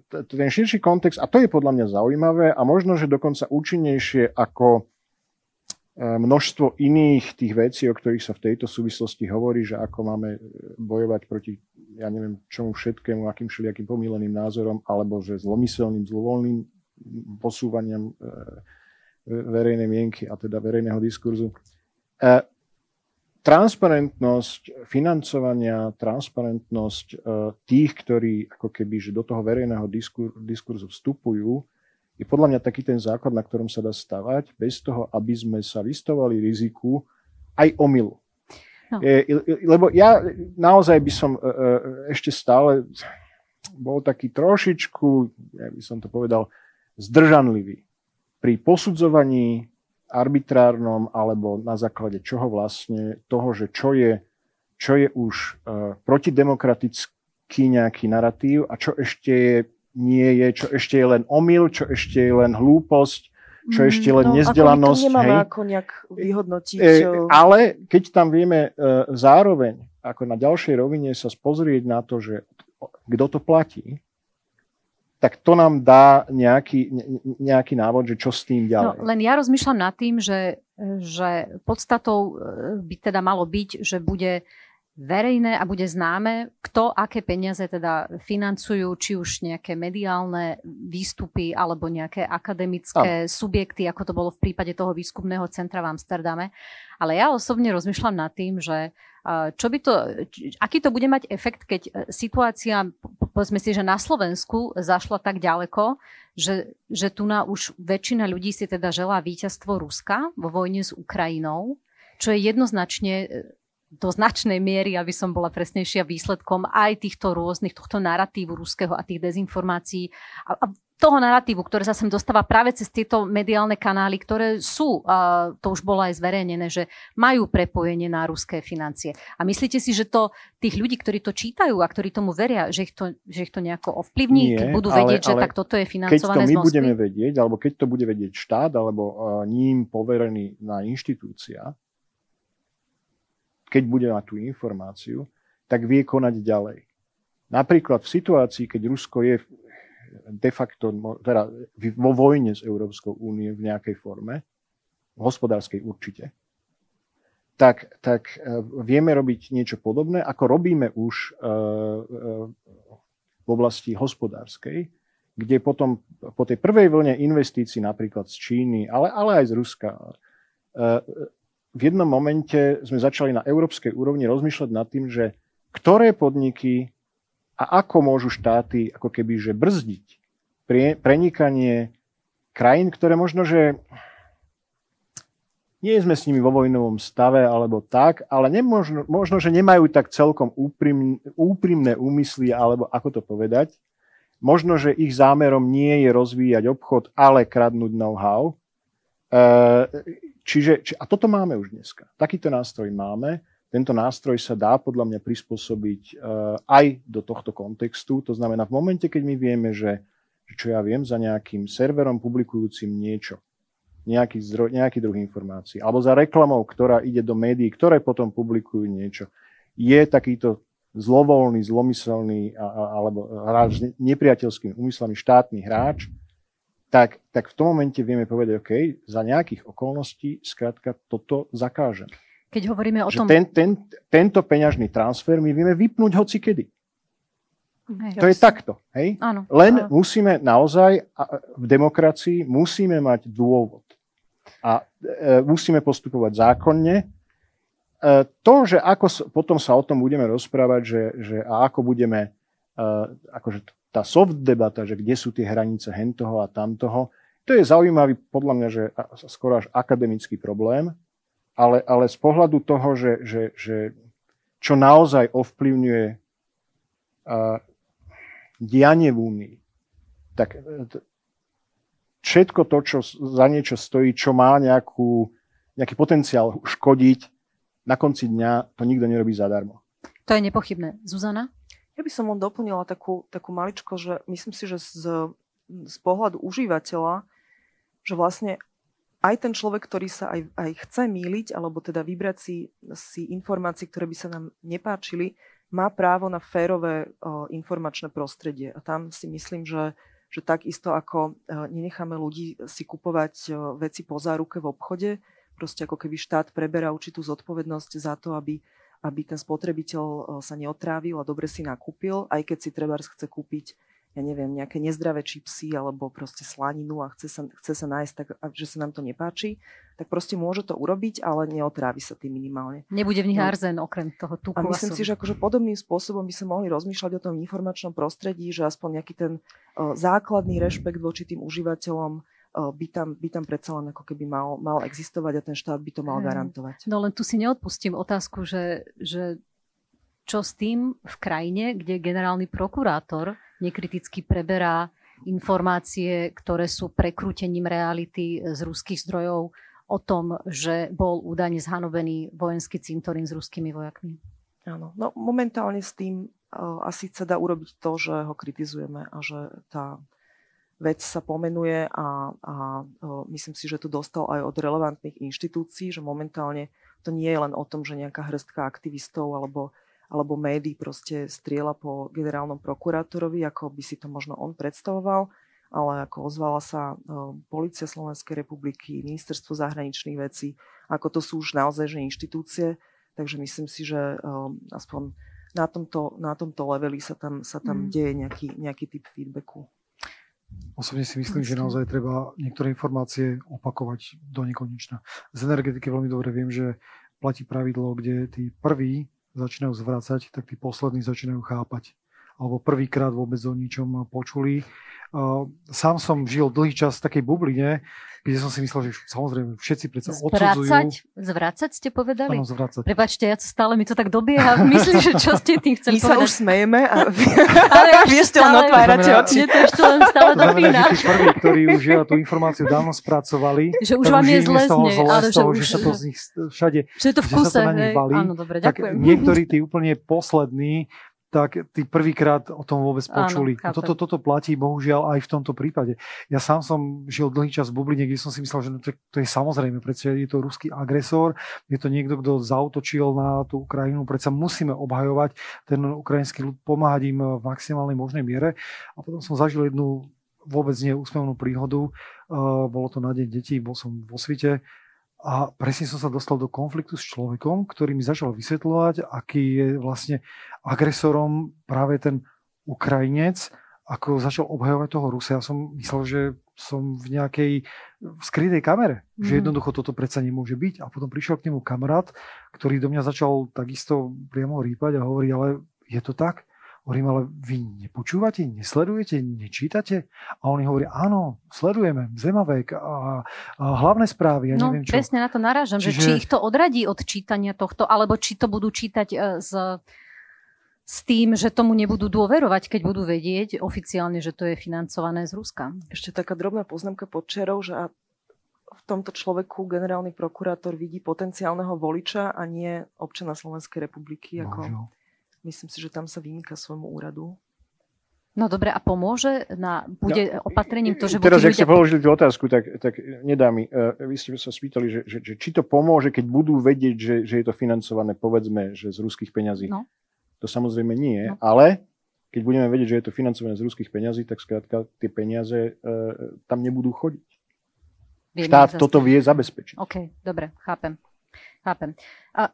B: ten širší kontext, a to je podľa mňa zaujímavé a možno, že dokonca účinnejšie ako množstvo iných tých vecí, o ktorých sa v tejto súvislosti hovorí, že ako máme e, bojovať proti, ja neviem čomu všetkému, akým všelijakým pomíleným názorom, alebo že zlomyselným, zlovoľným posúvaniam e, verejnej mienky a teda verejného diskurzu. Transparentnosť financovania, transparentnosť tých, ktorí ako keby že do toho verejného diskurzu vstupujú, je podľa mňa taký ten základ, na ktorom sa dá stavať, bez toho, aby sme sa vystavovali riziku aj omylu. No. E, lebo ja naozaj by som e, e, ešte stále bol taký trošičku, ja by som to povedal, zdržanlivý pri posudzovaní arbitrárnom alebo na základe čoho vlastne toho, že čo je, čo je už protidemokratický nejaký narratív a čo ešte je nie je, čo ešte je len omyl, čo ešte je len hlúposť, čo mm, ešte len no, nezdelanosť.
C: Ako to nemáme hej. ako nejak vyhodnotiť.
B: E, ale keď tam vieme e, zároveň ako na ďalšej rovine sa spozrieť na to, že kto to platí, tak to nám dá nejaký, nejaký návod, že čo s tým ďalej.
A: No, len ja rozmýšľam nad tým, že, že podstatou by teda malo byť, že bude verejné a bude známe, kto aké peniaze teda financujú, či už nejaké mediálne výstupy alebo nejaké akademické a. subjekty, ako to bolo v prípade toho výskumného centra v Amsterdame. Ale ja osobne rozmýšľam nad tým, že čo by to, aký to bude mať efekt, keď e, situácia, povedzme si, že na Slovensku zašla tak ďaleko, že, že tu na už väčšina ľudí si teda želá víťazstvo Ruska vo vojne s Ukrajinou, čo je jednoznačne e, do značnej miery, aby som bola presnejšia výsledkom aj týchto rôznych, tohto narratívu ruského a tých dezinformácií a, a toho narratívu, ktoré sa sem dostáva práve cez tieto mediálne kanály, ktoré sú, a to už bolo aj zverejnené, že majú prepojenie na ruské financie. A myslíte si, že to tých ľudí, ktorí to čítajú a ktorí tomu veria, že ich to, že ich to nejako ovplyvní, Nie, keď budú vedieť, ale, že ale tak toto je financované
B: keď to my budeme vedieť, alebo keď to bude vedieť štát, alebo uh, ním poverený na inštitúcia, keď bude mať tú informáciu, tak vie konať ďalej. Napríklad v situácii, keď Rusko je de facto teda vo vojne s Európskou únie v nejakej forme, hospodárskej určite, tak, tak e, vieme robiť niečo podobné, ako robíme už e, e, v oblasti hospodárskej, kde potom po tej prvej vlne investícií napríklad z Číny, ale, ale aj z Ruska, v jednom momente sme začali na európskej úrovni rozmýšľať nad tým, že ktoré podniky a ako môžu štáty ako keby že brzdiť prenikanie krajín, ktoré možno, že nie sme s nimi vo vojnovom stave alebo tak, ale nemožno, možno, že nemajú tak celkom úprim, úprimné úmysly, alebo ako to povedať. Možno, že ich zámerom nie je rozvíjať obchod, ale kradnúť know-how. E, Čiže, či, a toto máme už dneska. Takýto nástroj máme. Tento nástroj sa dá podľa mňa prispôsobiť uh, aj do tohto kontextu. To znamená, v momente, keď my vieme, že, že čo ja viem, za nejakým serverom publikujúcim niečo, nejaký, zdroj, nejaký druh informácií, alebo za reklamou, ktorá ide do médií, ktoré potom publikujú niečo, je takýto zlovoľný, zlomyselný a, a, alebo hráč s nepriateľskými úmyslami štátny hráč, tak, tak v tom momente vieme povedať, OK, za nejakých okolností skrátka toto zakážem.
A: Keď hovoríme o tom...
B: Ten, ten, tento peňažný transfer my vieme vypnúť hoci kedy. Hej, to je takto. Hej?
A: Áno,
B: Len
A: áno.
B: musíme naozaj v demokracii musíme mať dôvod. A e, musíme postupovať zákonne. E, to, že ako potom sa o tom budeme rozprávať, že, že a ako budeme e, akože tá soft debata, že kde sú tie hranice hentoho a tamtoho, to je zaujímavý, podľa mňa, že skoro až akademický problém, ale, ale z pohľadu toho, že, že, že čo naozaj ovplyvňuje uh, dianie v Únii, tak e, všetko to, čo za niečo stojí, čo má nejakú, nejaký potenciál škodiť, na konci dňa to nikto nerobí zadarmo.
A: To je nepochybné. Zuzana?
C: Ja by som len doplnila takú, takú maličko, že myslím si, že z, z pohľadu užívateľa, že vlastne aj ten človek, ktorý sa aj, aj chce míliť, alebo teda vybrať si, si informácie, ktoré by sa nám nepáčili, má právo na férové o, informačné prostredie. A tam si myslím, že, že takisto ako o, nenecháme ľudí si kupovať o, veci po záruke v obchode, proste ako keby štát preberá určitú zodpovednosť za to, aby aby ten spotrebiteľ e, sa neotrávil a dobre si nakúpil, aj keď si trebárs chce kúpiť ja neviem, nejaké nezdravé čipsy alebo proste slaninu a chce sa, chce sa nájsť tak, že sa nám to nepáči, tak proste môže to urobiť, ale neotrávi sa tým minimálne.
A: Nebude v nich no. arzen okrem toho tuku.
C: A myslím si, že akože podobným spôsobom by sa mohli rozmýšľať o tom informačnom prostredí, že aspoň nejaký ten uh, základný rešpekt voči tým užívateľom by tam, by tam predsa len ako keby mal, mal existovať a ten štát by to mal garantovať.
A: No len tu si neodpustím otázku, že, že čo s tým v krajine, kde generálny prokurátor nekriticky preberá informácie, ktoré sú prekrútením reality z ruských zdrojov o tom, že bol údajne zhanovený vojenský cintorín s ruskými vojakmi.
C: Áno, no momentálne s tým uh, asi sa dá urobiť to, že ho kritizujeme a že tá vec sa pomenuje a, a myslím si, že to dostal aj od relevantných inštitúcií, že momentálne to nie je len o tom, že nejaká hrstka aktivistov alebo, alebo médií proste striela po generálnom prokurátorovi, ako by si to možno on predstavoval, ale ako ozvala sa Polícia Slovenskej republiky, Ministerstvo zahraničných vecí, ako to sú už naozaj že inštitúcie, takže myslím si, že aspoň na tomto, na tomto leveli sa tam, sa tam mm. deje nejaký, nejaký typ feedbacku.
D: Osobne si myslím, že naozaj treba niektoré informácie opakovať do nekonečna. Z energetiky veľmi dobre viem, že platí pravidlo, kde tí prví začínajú zvracať, tak tí poslední začínajú chápať. Alebo prvýkrát vôbec o ničom počuli. Sám som žil dlhý čas v takej bubline, kde som si myslel, že samozrejme všetci predsa odsudzujú.
A: Zvracať? Zvracať ste povedali?
D: Áno, zvracať.
A: Prepačte, ja stále mi to tak dobieha. <laughs> Myslím, že čo ste tým chceli
C: povedať? My sa už smejeme a <laughs> vy,
A: ale <laughs>
C: vy ste len otvárate oči.
A: Mne to ešte len stále
D: to znamená, že tí prví, ktorí už tú informáciu dávno spracovali,
A: že už vám je zle z nej,
D: ale že, už, že sa to z nich všade,
A: že, to v kuse,
D: že sa to na nich valí,
A: áno, dobre, ďakujem.
D: tak niektorí tí úplne poslední tak tí prvýkrát o tom vôbec počuli. Áno, toto, toto platí bohužiaľ aj v tomto prípade. Ja sám som žil dlhý čas v bubline, kde som si myslel, že no to, to je samozrejme, predsa je to ruský agresor, je to niekto, kto zautočil na tú Ukrajinu, predsa musíme obhajovať ten ukrajinský ľud, pomáhať im v maximálnej možnej miere. A potom som zažil jednu vôbec neúsmevnú príhodu. Uh, bolo to na deň detí, bol som vo svite a presne som sa dostal do konfliktu s človekom, ktorý mi začal vysvetľovať, aký je vlastne agresorom práve ten Ukrajinec, ako začal obhajovať toho Rusa. Ja som myslel, že som v nejakej skrytej kamere, mm. že mhm. jednoducho toto predsa nemôže byť. A potom prišiel k nemu kamarát, ktorý do mňa začal takisto priamo rýpať a hovorí, ale je to tak? Hovorím, ale vy nepočúvate, nesledujete, nečítate? A oni hovorí, áno, sledujeme, Zemavek a, a hlavné správy, ja
A: no,
D: neviem čo.
A: presne na to narážam, Čiže... že či ich to odradí od čítania tohto, alebo či to budú čítať e, z s tým, že tomu nebudú dôverovať, keď budú vedieť oficiálne, že to je financované z Ruska.
C: Ešte taká drobná poznámka pod čerou, že v tomto človeku generálny prokurátor vidí potenciálneho voliča a nie občana Slovenskej republiky. Ako myslím si, že tam sa vymýka svojmu úradu.
A: No dobre, a pomôže na, bude no, opatrením to, že
B: Teraz, ak
A: ľudia...
B: ste položili tú otázku, tak, tak nedá mi. Uh, vy ste sa spýtali, že, že, že či to pomôže, keď budú vedieť, že, že je to financované, povedzme, že z ruských peňazí. No. To samozrejme nie, no. ale keď budeme vedieť, že je to financované z ruských peňazí, tak skrátka tie peniaze uh, tam nebudú chodiť. Vieme Štát toto vie zabezpečiť.
A: OK, dobre, chápem. chápem. A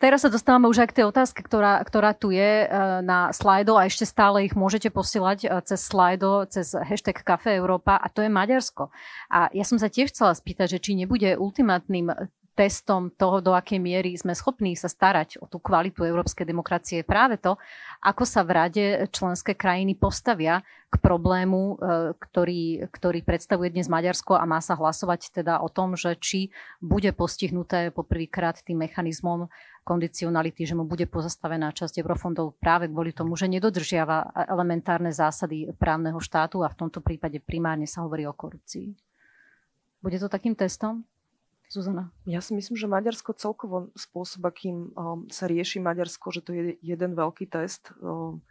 A: Teraz sa dostávame už aj k tej otázke, ktorá, ktorá tu je e, na slajdo a ešte stále ich môžete posielať e, cez slajdo, cez hashtag Kafe Európa a to je Maďarsko. A ja som sa tiež chcela spýtať, že či nebude ultimátnym testom toho, do akej miery sme schopní sa starať o tú kvalitu európskej demokracie, práve to, ako sa v rade členské krajiny postavia k problému, e, ktorý, ktorý predstavuje dnes Maďarsko a má sa hlasovať teda o tom, že či bude postihnuté poprvýkrát tým mechanizmom kondicionality, že mu bude pozastavená časť eurofondov práve kvôli tomu, že nedodržiava elementárne zásady právneho štátu a v tomto prípade primárne sa hovorí o korupcii. Bude to takým testom? Zuzana?
C: Ja si myslím, že Maďarsko celkovo spôsob, akým um, sa rieši Maďarsko, že to je jeden veľký test. Um,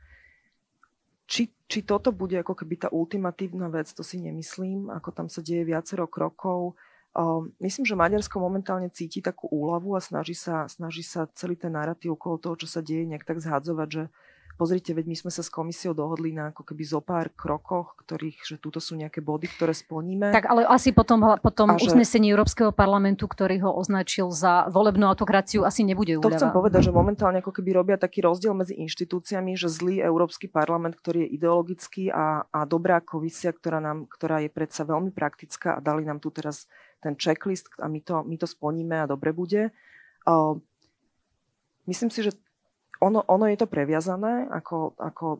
C: či, či toto bude ako keby tá ultimatívna vec, to si nemyslím. Ako tam sa deje viacero krokov. Um, myslím, že Maďarsko momentálne cíti takú úľavu a snaží sa, snaží sa celý ten narratív okolo toho, čo sa deje, nejak tak zhadzovať, že pozrite, veď my sme sa s komisiou dohodli na ako keby zo pár krokoch, ktorých, že túto sú nejaké body, ktoré splníme.
A: Tak ale asi potom, potom že... uznesení Európskeho parlamentu, ktorý ho označil za volebnú autokraciu, asi nebude
C: úľava. To chcem povedať, že momentálne ako keby robia taký rozdiel medzi inštitúciami, že zlý Európsky parlament, ktorý je ideologický a, a dobrá komisia, ktorá, nám, ktorá je predsa veľmi praktická a dali nám tu teraz ten checklist a my to, my to splníme a dobre bude. Uh, myslím si, že ono, ono je to previazané, ako, ako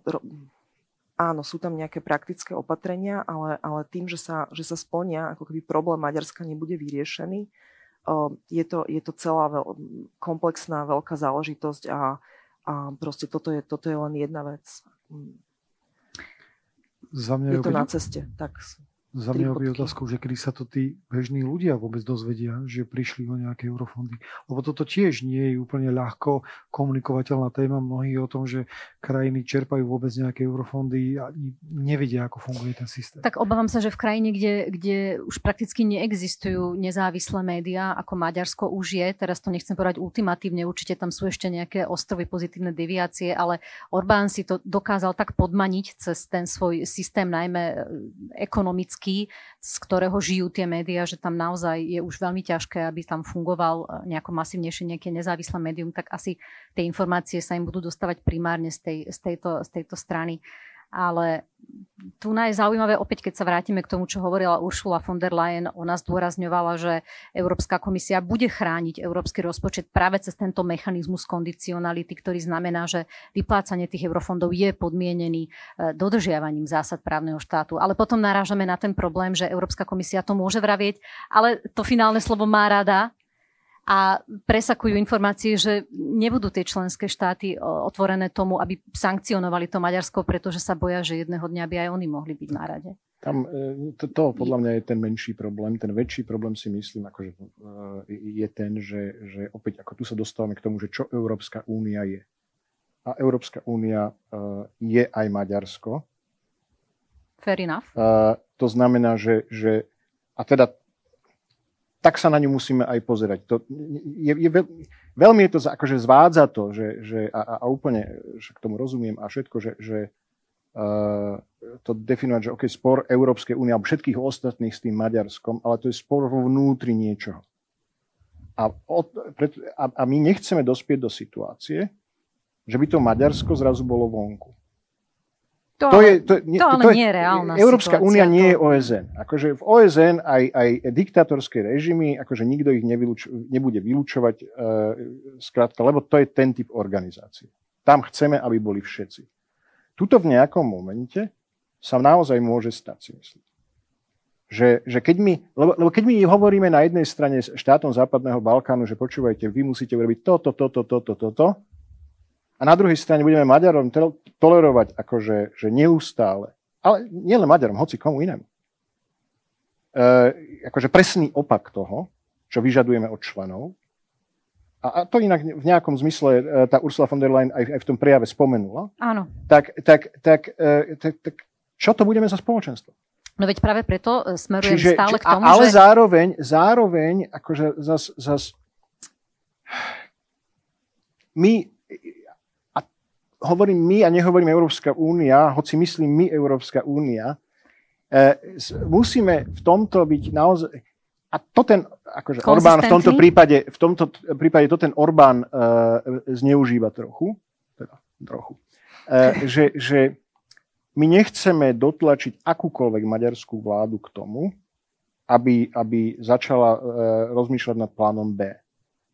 C: áno, sú tam nejaké praktické opatrenia, ale, ale tým, že sa, že sa splnia, ako keby problém Maďarska nebude vyriešený, je to, je to celá veľ, komplexná, veľká záležitosť a, a proste toto je, toto je len jedna vec.
D: Za mňa
C: je to na ceste. Tak.
D: Za mňa by otázku, že kedy sa to tí bežní ľudia vôbec dozvedia, že prišli o nejaké eurofondy. Lebo toto tiež nie je úplne ľahko komunikovateľná téma. Mnohí o tom, že krajiny čerpajú vôbec nejaké eurofondy a nevedia, ako funguje ten systém.
A: Tak obávam sa, že v krajine, kde, kde už prakticky neexistujú nezávislé médiá, ako Maďarsko už je, teraz to nechcem povedať ultimatívne, určite tam sú ešte nejaké ostrovy pozitívne deviácie, ale Orbán si to dokázal tak podmaniť cez ten svoj systém, najmä e, ekonomický politický, z ktorého žijú tie médiá, že tam naozaj je už veľmi ťažké, aby tam fungoval e, nejako masívnejšie nejaké nezávislé médium, tak asi tie informácie sa im budú dostávať primárne z, tej, z, tejto, z tejto strany. Ale tu je zaujímavé, opäť keď sa vrátime k tomu, čo hovorila Ursula von der Leyen, ona zdôrazňovala, že Európska komisia bude chrániť európsky rozpočet práve cez tento mechanizmus kondicionality, ktorý znamená, že vyplácanie tých eurofondov je podmienený e, dodržiavaním zásad právneho štátu. Ale potom narážame na ten problém, že Európska komisia to môže vravieť, ale to finálne slovo má rada a presakujú informácie, že nebudú tie členské štáty otvorené tomu, aby sankcionovali to Maďarsko, pretože sa boja, že jedného dňa by aj oni mohli byť na rade.
B: Tam, e, to, to podľa mňa je ten menší problém. Ten väčší problém si myslím, akože, e, je ten, že, že opäť ako tu sa dostávame k tomu, že čo Európska únia je. A Európska únia e, je aj Maďarsko.
A: Fair enough.
B: To znamená, že, že a teda tak sa na ňu musíme aj pozerať. To je, je, veľmi je to, akože zvádza to, že, že a, a úplne že k tomu rozumiem a všetko, že, že uh, to definovať, že OK, spor Európskej únie alebo všetkých ostatných s tým Maďarskom, ale to je spor vo vnútri niečoho. A, od, a, a my nechceme dospieť do situácie, že by to Maďarsko zrazu bolo vonku.
A: To, to, je, to, to ale to je, nie je reálna
B: Európska únia nie
A: je
B: OSN. Akože v OSN aj, aj diktatorské režimy, akože nikto ich nevyluč, nebude vylúčovať, uh, skrátka, lebo to je ten typ organizácie. Tam chceme, aby boli všetci. Tuto v nejakom momente sa naozaj môže stať, si myslím. Že, že keď my, lebo, lebo keď my hovoríme na jednej strane štátom Západného Balkánu, že počúvajte, vy musíte urobiť toto, toto, toto, toto, toto, a na druhej strane budeme Maďarom tolerovať akože že neustále, ale nielen Maďarom, hoci komu inému. E, akože presný opak toho, čo vyžadujeme od členov. A, a to inak v nejakom zmysle e, tá Ursula von der Leyen aj, aj v tom prejave spomenula.
A: Áno.
B: Tak, tak, tak, e, tak, tak čo to budeme za spoločenstvo?
A: No veď práve preto e, smerujem Čiže, stále k tomu,
B: ale
A: že...
B: zároveň, zároveň, akože zas, zas my hovorím my a nehovorím Európska únia, hoci myslím my Európska únia, e, musíme v tomto byť naozaj... A to ten, akože Orbán v tomto prípade, v tomto prípade to ten Orbán uh, zneužíva trochu, teda trochu, uh, <laughs> že, že my nechceme dotlačiť akúkoľvek maďarskú vládu k tomu, aby, aby začala uh, rozmýšľať nad plánom B.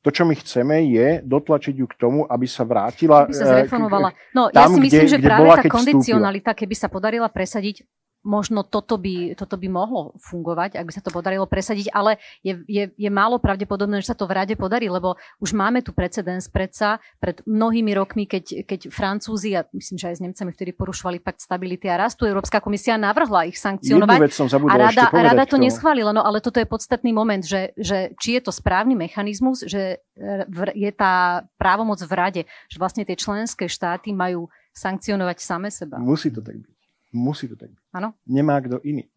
B: To, čo my chceme, je dotlačiť ju k tomu, aby sa vrátila.
A: Aby sa zreformovala. No, tam, ja si myslím, kde, že kde práve bola, tá kondicionalita, keby sa podarila presadiť, možno toto by, toto by mohlo fungovať, ak by sa to podarilo presadiť, ale je, je, je málo pravdepodobné, že sa to v rade podarí, lebo už máme tu precedens predsa pred mnohými rokmi, keď, keď Francúzi, a myslím, že aj s Nemcami vtedy porušovali pakt stability a rastu, Európska komisia navrhla ich sankcionovať
B: a
A: rada, a rada to neschválila. No ale toto je podstatný moment, že, že či je to správny mechanizmus, že je tá právomoc v rade, že vlastne tie členské štáty majú sankcionovať same seba.
B: Musí to tak byť. Musí to tak byť.
A: Áno.
B: Nemá kto iný.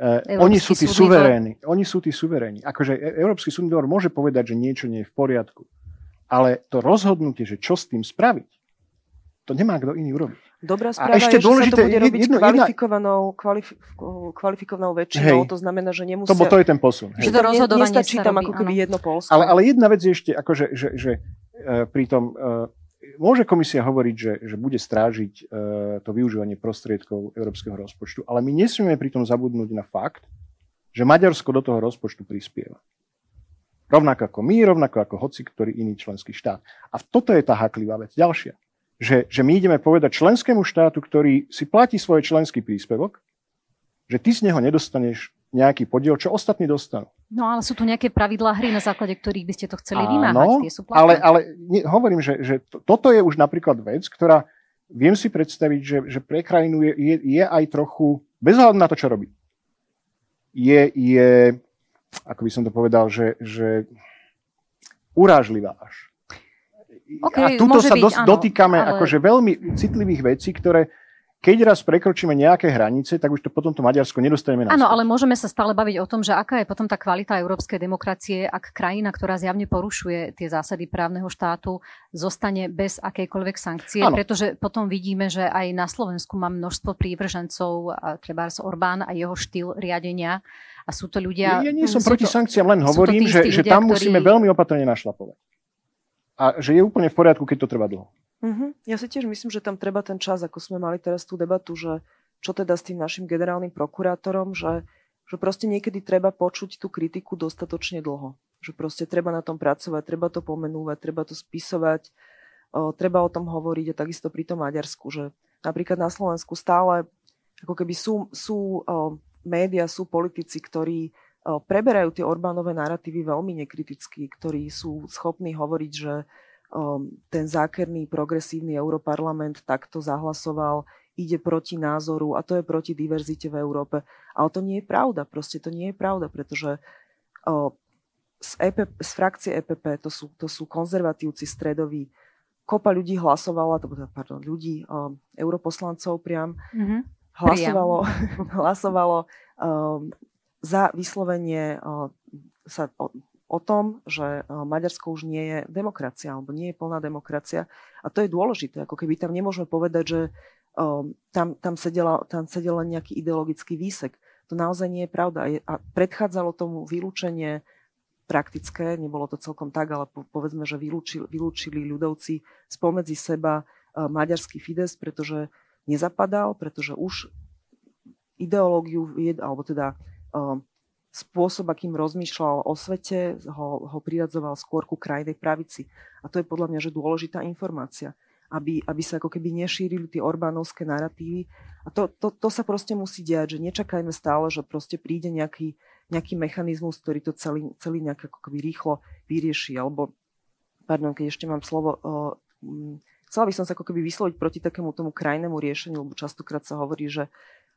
B: Uh, oni sú tí suverénni. Oni sú tí suverénni. Akože e- Európsky súdny dvor môže povedať, že niečo nie je v poriadku. Ale to rozhodnutie, že čo s tým spraviť, to nemá kto iný urobiť.
C: Dobrá správa ešte je, dôležité, že sa to bude robiť jedno, kvalifikovanou, kvalif, kvalifikovanou väčšinou, Hej, to znamená, že nemusia...
B: To, to je ten posun.
A: Že to rozhodovanie
C: nestačí tam ako keby jedno Polsko.
B: Ale, ale jedna vec je ešte, akože, že, že, že uh, pri tom uh, môže komisia hovoriť, že, že bude strážiť uh, to využívanie prostriedkov európskeho rozpočtu, ale my nesmieme pritom zabudnúť na fakt, že Maďarsko do toho rozpočtu prispieva. Rovnako ako my, rovnako ako hoci ktorý iný členský štát. A toto je tá haklivá vec. Ďalšia. Že, že my ideme povedať členskému štátu, ktorý si platí svoj členský príspevok, že ty z neho nedostaneš nejaký podiel, čo ostatní dostanú.
A: No ale sú tu nejaké pravidlá hry, na základe ktorých by ste to chceli Áno, vymáhať. Tie sú
B: ale, ale nie, hovorím, že, že to, toto je už napríklad vec, ktorá viem si predstaviť, že, že pre krajinu je, je, je aj trochu, bez hľadu na to, čo robí, je, je ako by som to povedal, že, že urážlivá až.
A: Okay,
B: a tuto sa
A: byť, áno,
B: dotýkame
A: ale...
B: akože veľmi citlivých vecí, ktoré keď raz prekročíme nejaké hranice, tak už to potom to Maďarsko nedostaneme na
A: Áno, ale môžeme sa stále baviť o tom, že aká je potom tá kvalita európskej demokracie, ak krajina, ktorá zjavne porušuje tie zásady právneho štátu, zostane bez akejkoľvek sankcie,
B: áno.
A: pretože potom vidíme, že aj na Slovensku má množstvo prívržencov, treba Orbán a jeho štýl riadenia a sú to ľudia...
B: Ja, ja nie som proti
A: to,
B: sankciám, len hovorím, že, ľudia, že tam ktorí... musíme veľmi opatrne našlapovať. A že je úplne v poriadku, keď to trvá dlho.
C: Uh-huh. Ja si tiež myslím, že tam treba ten čas, ako sme mali teraz tú debatu, že čo teda s tým našim generálnym prokurátorom, že, že proste niekedy treba počuť tú kritiku dostatočne dlho. Že proste treba na tom pracovať, treba to pomenúvať, treba to spisovať, o, treba o tom hovoriť a takisto pri tom Maďarsku, že napríklad na Slovensku stále ako keby sú, sú o, média, sú politici, ktorí o, preberajú tie Orbánové narratívy veľmi nekriticky, ktorí sú schopní hovoriť, že ten zákerný progresívny europarlament takto zahlasoval, ide proti názoru a to je proti diverzite v Európe. Ale to nie je pravda, proste to nie je pravda, pretože z, EP, z frakcie EPP, to sú, to sú konzervatívci stredoví, kopa ľudí hlasovala, teda, pardon, ľudí, um, europoslancov priam, mm-hmm. hlasovalo, <laughs> hlasovalo um, za vyslovenie uh, sa, o tom, že e, Maďarsko už nie je demokracia, alebo nie je plná demokracia. A to je dôležité, ako keby tam nemôžeme povedať, že um, tam, tam, sedela, tam sedel nejaký ideologický výsek. To naozaj nie je pravda. A predchádzalo tomu vylúčenie praktické, nebolo to celkom tak, ale povedzme, že vylúčili, vylúčili ľudovci spomedzi seba uh, maďarský Fides, pretože nezapadal, pretože už ideológiu, alebo teda spôsob, akým rozmýšľal o svete, ho, ho priradzoval skôr ku krajnej pravici. A to je podľa mňa že dôležitá informácia, aby, aby sa ako keby nešírili tie Orbánovské narratívy. A to, to, to sa proste musí diať, že nečakajme stále, že proste príde nejaký, nejaký mechanizmus, ktorý to celý, celý nejak ako keby rýchlo vyrieši. Alebo, pardon, keď ešte mám slovo, uh, chcela by som sa ako keby vysloviť proti takému tomu krajnému riešeniu, lebo častokrát sa hovorí, že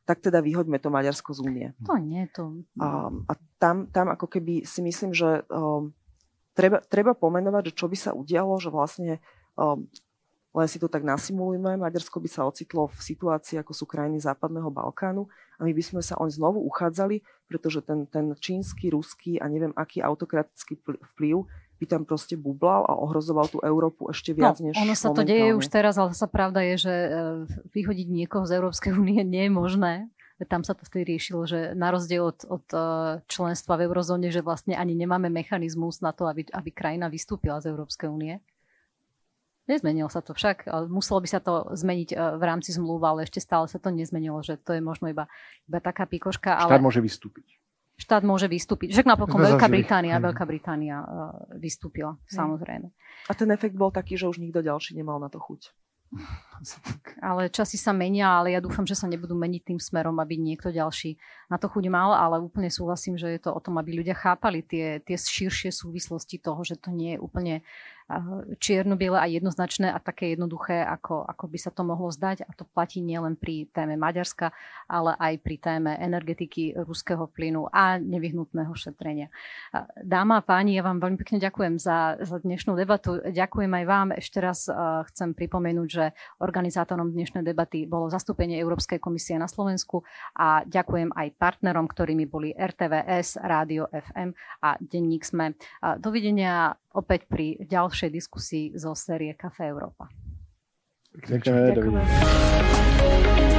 C: tak teda vyhoďme to Maďarsko z únie.
A: To nie, to...
C: A, a tam, tam ako keby si myslím, že um, treba, treba pomenovať, že čo by sa udialo, že vlastne um, len si to tak nasimulujme, Maďarsko by sa ocitlo v situácii, ako sú krajiny Západného Balkánu a my by sme sa oň znovu uchádzali, pretože ten, ten čínsky, ruský a neviem aký autokratický vplyv by tam proste bublal a ohrozoval tú Európu ešte no, viac, no, než
A: Ono sa to deje už teraz, ale sa pravda je, že e, vyhodiť niekoho z Európskej únie nie je možné. Tam sa to vtedy riešilo, že na rozdiel od, od e, členstva v eurozóne, že vlastne ani nemáme mechanizmus na to, aby, aby krajina vystúpila z Európskej únie. Nezmenilo sa to však, muselo by sa to zmeniť e, v rámci zmluv, ale ešte stále sa to nezmenilo, že to je možno iba, iba taká pikoška.
B: Ale... Štát môže vystúpiť
A: štát môže vystúpiť. Však napokon Veľká Británia, Veľká Británia uh, vystúpila, hmm. samozrejme.
C: A ten efekt bol taký, že už nikto ďalší nemal na to chuť. <laughs>
A: Ale časy sa menia, ale ja dúfam, že sa nebudú meniť tým smerom, aby niekto ďalší na to chuť mal, ale úplne súhlasím, že je to o tom, aby ľudia chápali tie, tie širšie súvislosti toho, že to nie je úplne čierno-biele a jednoznačné a také jednoduché, ako, ako by sa to mohlo zdať. A to platí nielen pri téme Maďarska, ale aj pri téme energetiky, ruského plynu a nevyhnutného šetrenia. Dáma a páni, ja vám veľmi pekne ďakujem za, za dnešnú debatu. Ďakujem aj vám. Ešte raz chcem pripomenúť, že organizátorom dnešnej debaty bolo zastúpenie Európskej komisie na Slovensku a ďakujem aj partnerom, ktorými boli RTVS, Rádio FM a Denník Sme. Dovidenia opäť pri ďalšej diskusii zo série Café Európa.
B: Ďakujem. Ďakujem.